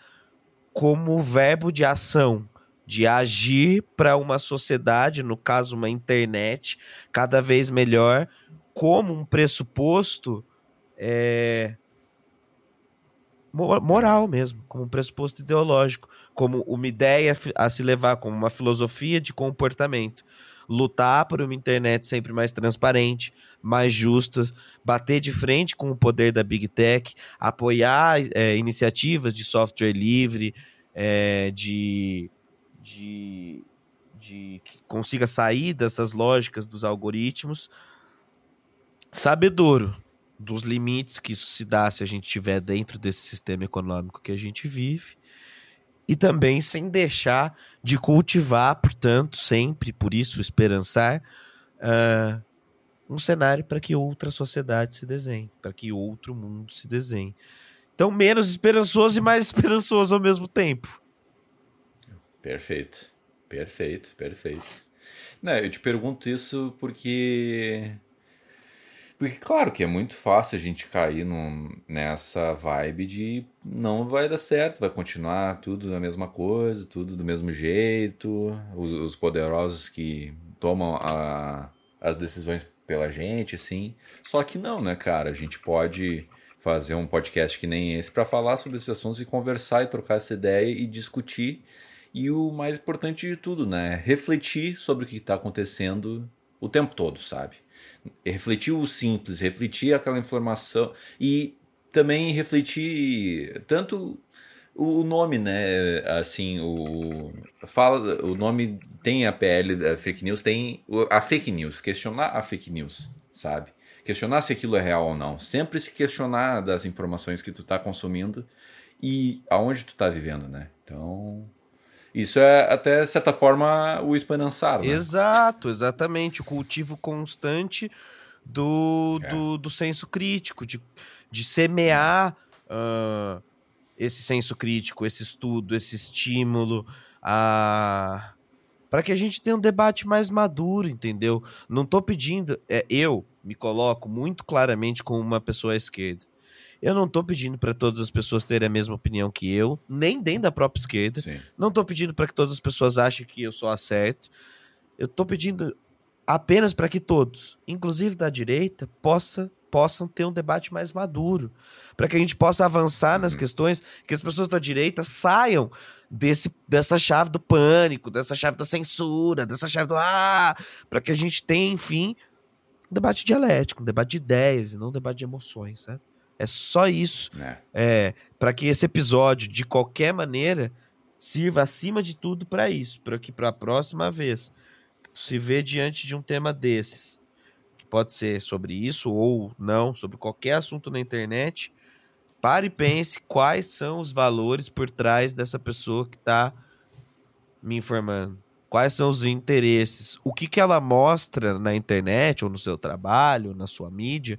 [SPEAKER 2] como verbo de ação, de agir para uma sociedade, no caso uma internet, cada vez melhor, como um pressuposto é, moral mesmo, como um pressuposto ideológico, como uma ideia a se levar, como uma filosofia de comportamento. Lutar por uma internet sempre mais transparente, mais justa, bater de frente com o poder da Big Tech, apoiar é, iniciativas de software livre, é, de, de, de que consiga sair dessas lógicas dos algoritmos, sabedouro dos limites que isso se dá se a gente estiver dentro desse sistema econômico que a gente vive e também sem deixar de cultivar, portanto, sempre, por isso, esperançar uh, um cenário para que outra sociedade se desenhe, para que outro mundo se desenhe. Então, menos esperançoso e mais esperançoso ao mesmo tempo.
[SPEAKER 1] Perfeito, perfeito, perfeito. Não, eu te pergunto isso porque porque, claro que é muito fácil a gente cair nessa vibe de não vai dar certo, vai continuar tudo a mesma coisa, tudo do mesmo jeito, os, os poderosos que tomam a, as decisões pela gente, assim. Só que não, né, cara? A gente pode fazer um podcast que nem esse para falar sobre esses assuntos e conversar e trocar essa ideia e discutir. E o mais importante de tudo, né? Refletir sobre o que está acontecendo o tempo todo, sabe? Refletir o simples, refletir aquela informação e também refletir tanto o nome, né? Assim, o fala, o nome tem a PL da fake news, tem a fake news, questionar a fake news, sabe? Questionar se aquilo é real ou não. Sempre se questionar das informações que tu tá consumindo e aonde tu tá vivendo, né? Então, isso é até certa forma o esperançar, né?
[SPEAKER 2] Exato, exatamente, o cultivo constante do, é. do, do senso crítico, de, de semear uh, esse senso crítico, esse estudo, esse estímulo, a para que a gente tenha um debate mais maduro, entendeu? Não estou pedindo, é, eu me coloco muito claramente como uma pessoa à esquerda. Eu não estou pedindo para todas as pessoas terem a mesma opinião que eu, nem dentro da própria esquerda. Sim. Não estou pedindo para que todas as pessoas achem que eu sou acerto. Eu estou pedindo apenas para que todos, inclusive da direita, possa, possam ter um debate mais maduro, para que a gente possa avançar nas uhum. questões, que as pessoas da direita saiam desse, dessa chave do pânico, dessa chave da censura, dessa chave do ah, para que a gente tenha, enfim, um debate dialético, um debate de ideias e não um debate de emoções, né? É só isso. É. é para que esse episódio, de qualquer maneira, sirva acima de tudo para isso, para que para a próxima vez se vê diante de um tema desses, que pode ser sobre isso ou não, sobre qualquer assunto na internet, pare e pense quais são os valores por trás dessa pessoa que está me informando. Quais são os interesses? O que, que ela mostra na internet, ou no seu trabalho, na sua mídia,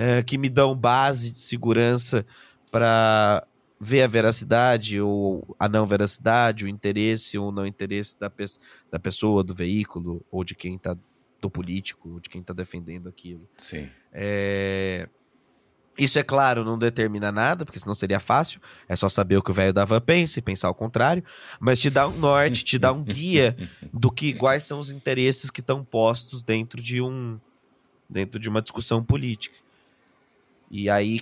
[SPEAKER 2] é, que me dão base de segurança para ver a veracidade ou a não veracidade, o interesse ou não interesse da, pe da pessoa, do veículo, ou de quem está do político, ou de quem está defendendo aquilo.
[SPEAKER 1] Sim.
[SPEAKER 2] É... Isso, é claro, não determina nada, porque senão seria fácil. É só saber o que o velho da van pensa e pensar o contrário. Mas te dá um norte, te dá um guia do que quais são os interesses que estão postos dentro de um dentro de uma discussão política. E aí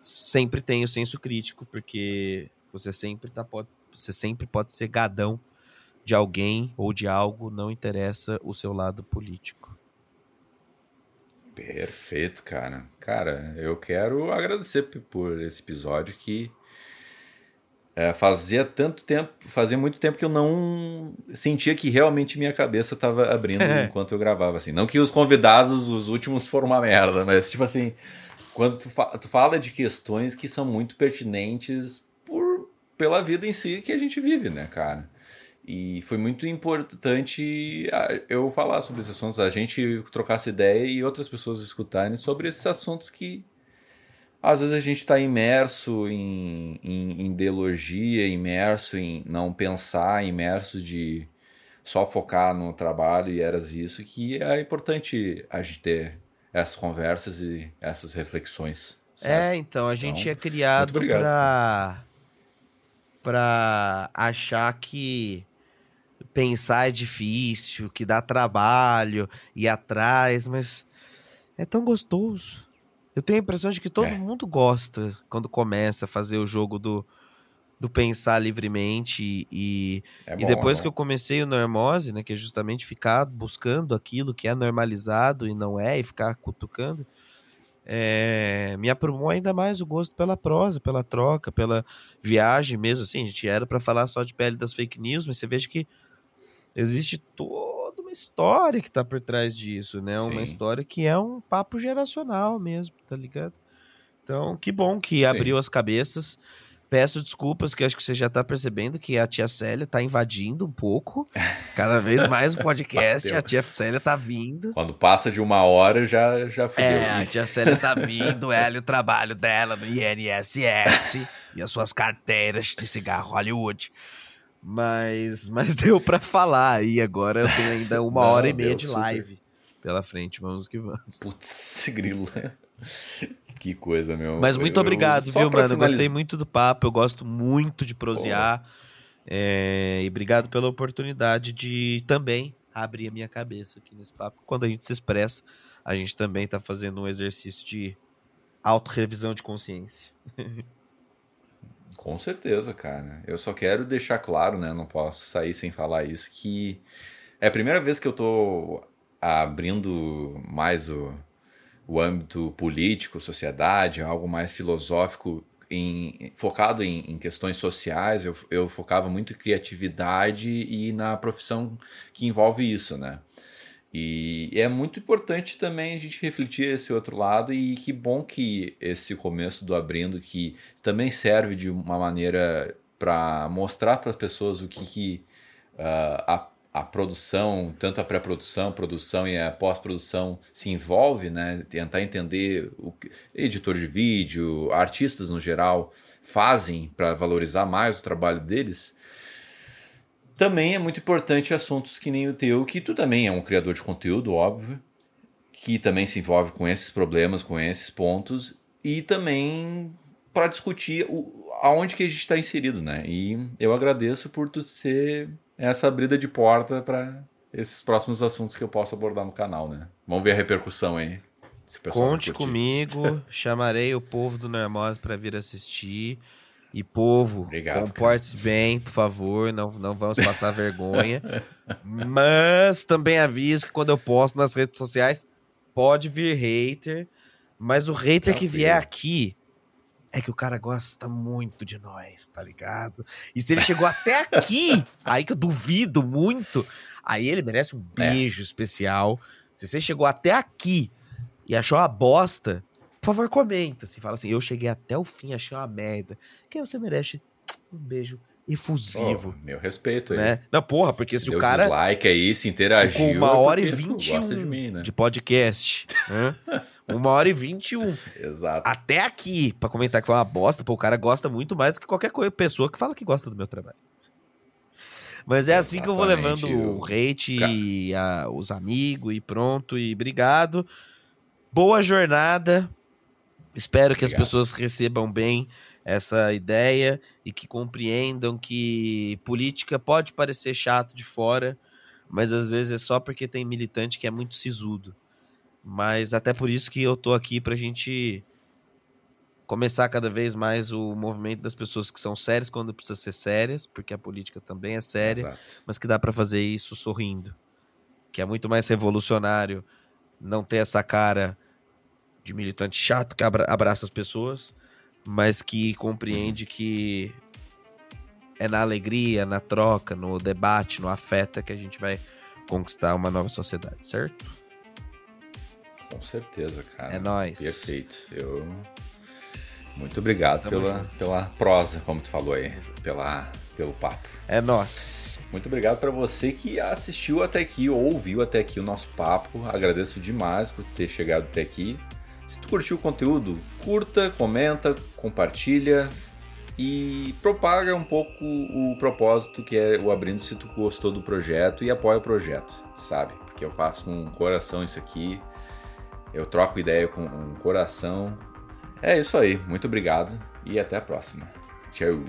[SPEAKER 2] sempre tem o senso crítico, porque você sempre tá pode, você sempre pode ser gadão de alguém ou de algo, não interessa o seu lado político.
[SPEAKER 1] Perfeito, cara. Cara, eu quero agradecer por esse episódio que é, fazia tanto tempo, fazia muito tempo que eu não sentia que realmente minha cabeça estava abrindo enquanto eu gravava, assim. Não que os convidados, os últimos foram uma merda, mas tipo assim, quando tu, fa tu fala de questões que são muito pertinentes por, pela vida em si que a gente vive, né, cara? e foi muito importante ah, eu falar sobre esses assuntos, a gente trocar essa ideia e outras pessoas escutarem sobre esses assuntos que às vezes a gente está imerso em, em, em, ideologia, imerso em não pensar, imerso de só focar no trabalho e eras isso, que é importante a gente ter essas conversas e essas reflexões.
[SPEAKER 2] Sabe? É, então, a gente então, é criado para para achar que pensar é difícil, que dá trabalho, ir atrás, mas é tão gostoso. Eu tenho a impressão de que todo é. mundo gosta quando começa a fazer o jogo do, do pensar livremente e, é bom, e depois é que eu comecei o normose, né, que é justamente ficar buscando aquilo que é normalizado e não é e ficar cutucando, é, me aprumou ainda mais o gosto pela prosa, pela troca, pela viagem mesmo, assim, a gente era para falar só de pele das fake news, mas você veja que existe toda uma história que tá por trás disso, né? Sim. Uma história que é um papo geracional mesmo, tá ligado? Então, que bom que Sim. abriu as cabeças. Peço desculpas, que acho que você já tá percebendo que a tia Célia tá invadindo um pouco. Cada vez mais o podcast, a tia Célia tá vindo.
[SPEAKER 1] Quando passa de uma hora, já, já fudeu.
[SPEAKER 2] É, a tia Célia tá vindo, ela e o trabalho dela no INSS e as suas carteiras de cigarro Hollywood. Mas, mas deu para falar e agora eu tenho ainda uma Não, hora e meia de live super. pela frente. Vamos que vamos.
[SPEAKER 1] Putz, grilo. Que coisa, meu.
[SPEAKER 2] Mas muito eu, obrigado, viu, mano? Finalizar... Eu gostei muito do papo, eu gosto muito de prosear. É, e obrigado pela oportunidade de também abrir a minha cabeça aqui nesse papo. Quando a gente se expressa, a gente também está fazendo um exercício de autorrevisão de consciência.
[SPEAKER 1] Com certeza, cara. Eu só quero deixar claro, né? Não posso sair sem falar isso, que é a primeira vez que eu tô abrindo mais o, o âmbito político, sociedade, algo mais filosófico, em, focado em, em, questões sociais. Eu, eu focava muito em criatividade e na profissão que envolve isso, né? E é muito importante também a gente refletir esse outro lado e que bom que esse começo do abrindo que também serve de uma maneira para mostrar para as pessoas o que, que uh, a, a produção, tanto a pré-produção, produção e a pós-produção se envolve, né? Tentar entender o que editor de vídeo, artistas no geral fazem para valorizar mais o trabalho deles também é muito importante assuntos que nem o teu, que tu também é um criador de conteúdo, óbvio, que também se envolve com esses problemas, com esses pontos, e também para discutir o, aonde que a gente está inserido, né? E eu agradeço por tu ser essa abrida de porta para esses próximos assuntos que eu posso abordar no canal, né? Vamos ver a repercussão aí.
[SPEAKER 2] Conte comigo, chamarei o povo do Normose para vir assistir. E povo, comporte-se bem, por favor, não, não vamos passar vergonha. Mas também aviso que quando eu posto nas redes sociais, pode vir hater. Mas o hater que vier aqui é que o cara gosta muito de nós, tá ligado? E se ele chegou até aqui, aí que eu duvido muito, aí ele merece um é. beijo é. especial. Se você chegou até aqui e achou uma bosta, por favor, comenta. Se fala assim, eu cheguei até o fim, achei uma merda. Que você merece um beijo efusivo.
[SPEAKER 1] Oh, meu respeito
[SPEAKER 2] né? aí. Não, porra, porque se,
[SPEAKER 1] se
[SPEAKER 2] o cara.
[SPEAKER 1] dislike aí, se interagiu. Com
[SPEAKER 2] uma é hora e vinte e um de, mim, né? de podcast. né? Uma hora e vinte e um.
[SPEAKER 1] Exato.
[SPEAKER 2] Até aqui, pra comentar que foi uma bosta, pô, o cara gosta muito mais do que qualquer coisa, pessoa que fala que gosta do meu trabalho. Mas é Exatamente. assim que eu vou levando o hate e a, os amigos e pronto. E obrigado. Boa jornada. Espero que Obrigado. as pessoas recebam bem essa ideia e que compreendam que política pode parecer chato de fora, mas às vezes é só porque tem militante que é muito sisudo. Mas até por isso que eu tô aqui pra gente começar cada vez mais o movimento das pessoas que são sérias quando precisa ser sérias, porque a política também é séria, Exato. mas que dá para fazer isso sorrindo. Que é muito mais revolucionário não ter essa cara de militante chato que abra, abraça as pessoas, mas que compreende que é na alegria, na troca, no debate, no afeto que a gente vai conquistar uma nova sociedade, certo?
[SPEAKER 1] Com certeza, cara.
[SPEAKER 2] É nóis.
[SPEAKER 1] Perfeito. Eu. Muito obrigado pela, pela prosa, como tu falou aí. Pela, pelo papo.
[SPEAKER 2] É nós.
[SPEAKER 1] Muito obrigado para você que assistiu até aqui ou ouviu até aqui o nosso papo. Agradeço demais por ter chegado até aqui. Se tu curtiu o conteúdo, curta, comenta, compartilha e propaga um pouco o propósito que é o Abrindo se tu gostou do projeto e apoia o projeto, sabe? Porque eu faço com um coração isso aqui. Eu troco ideia com um coração. É isso aí. Muito obrigado e até a próxima. Tchau.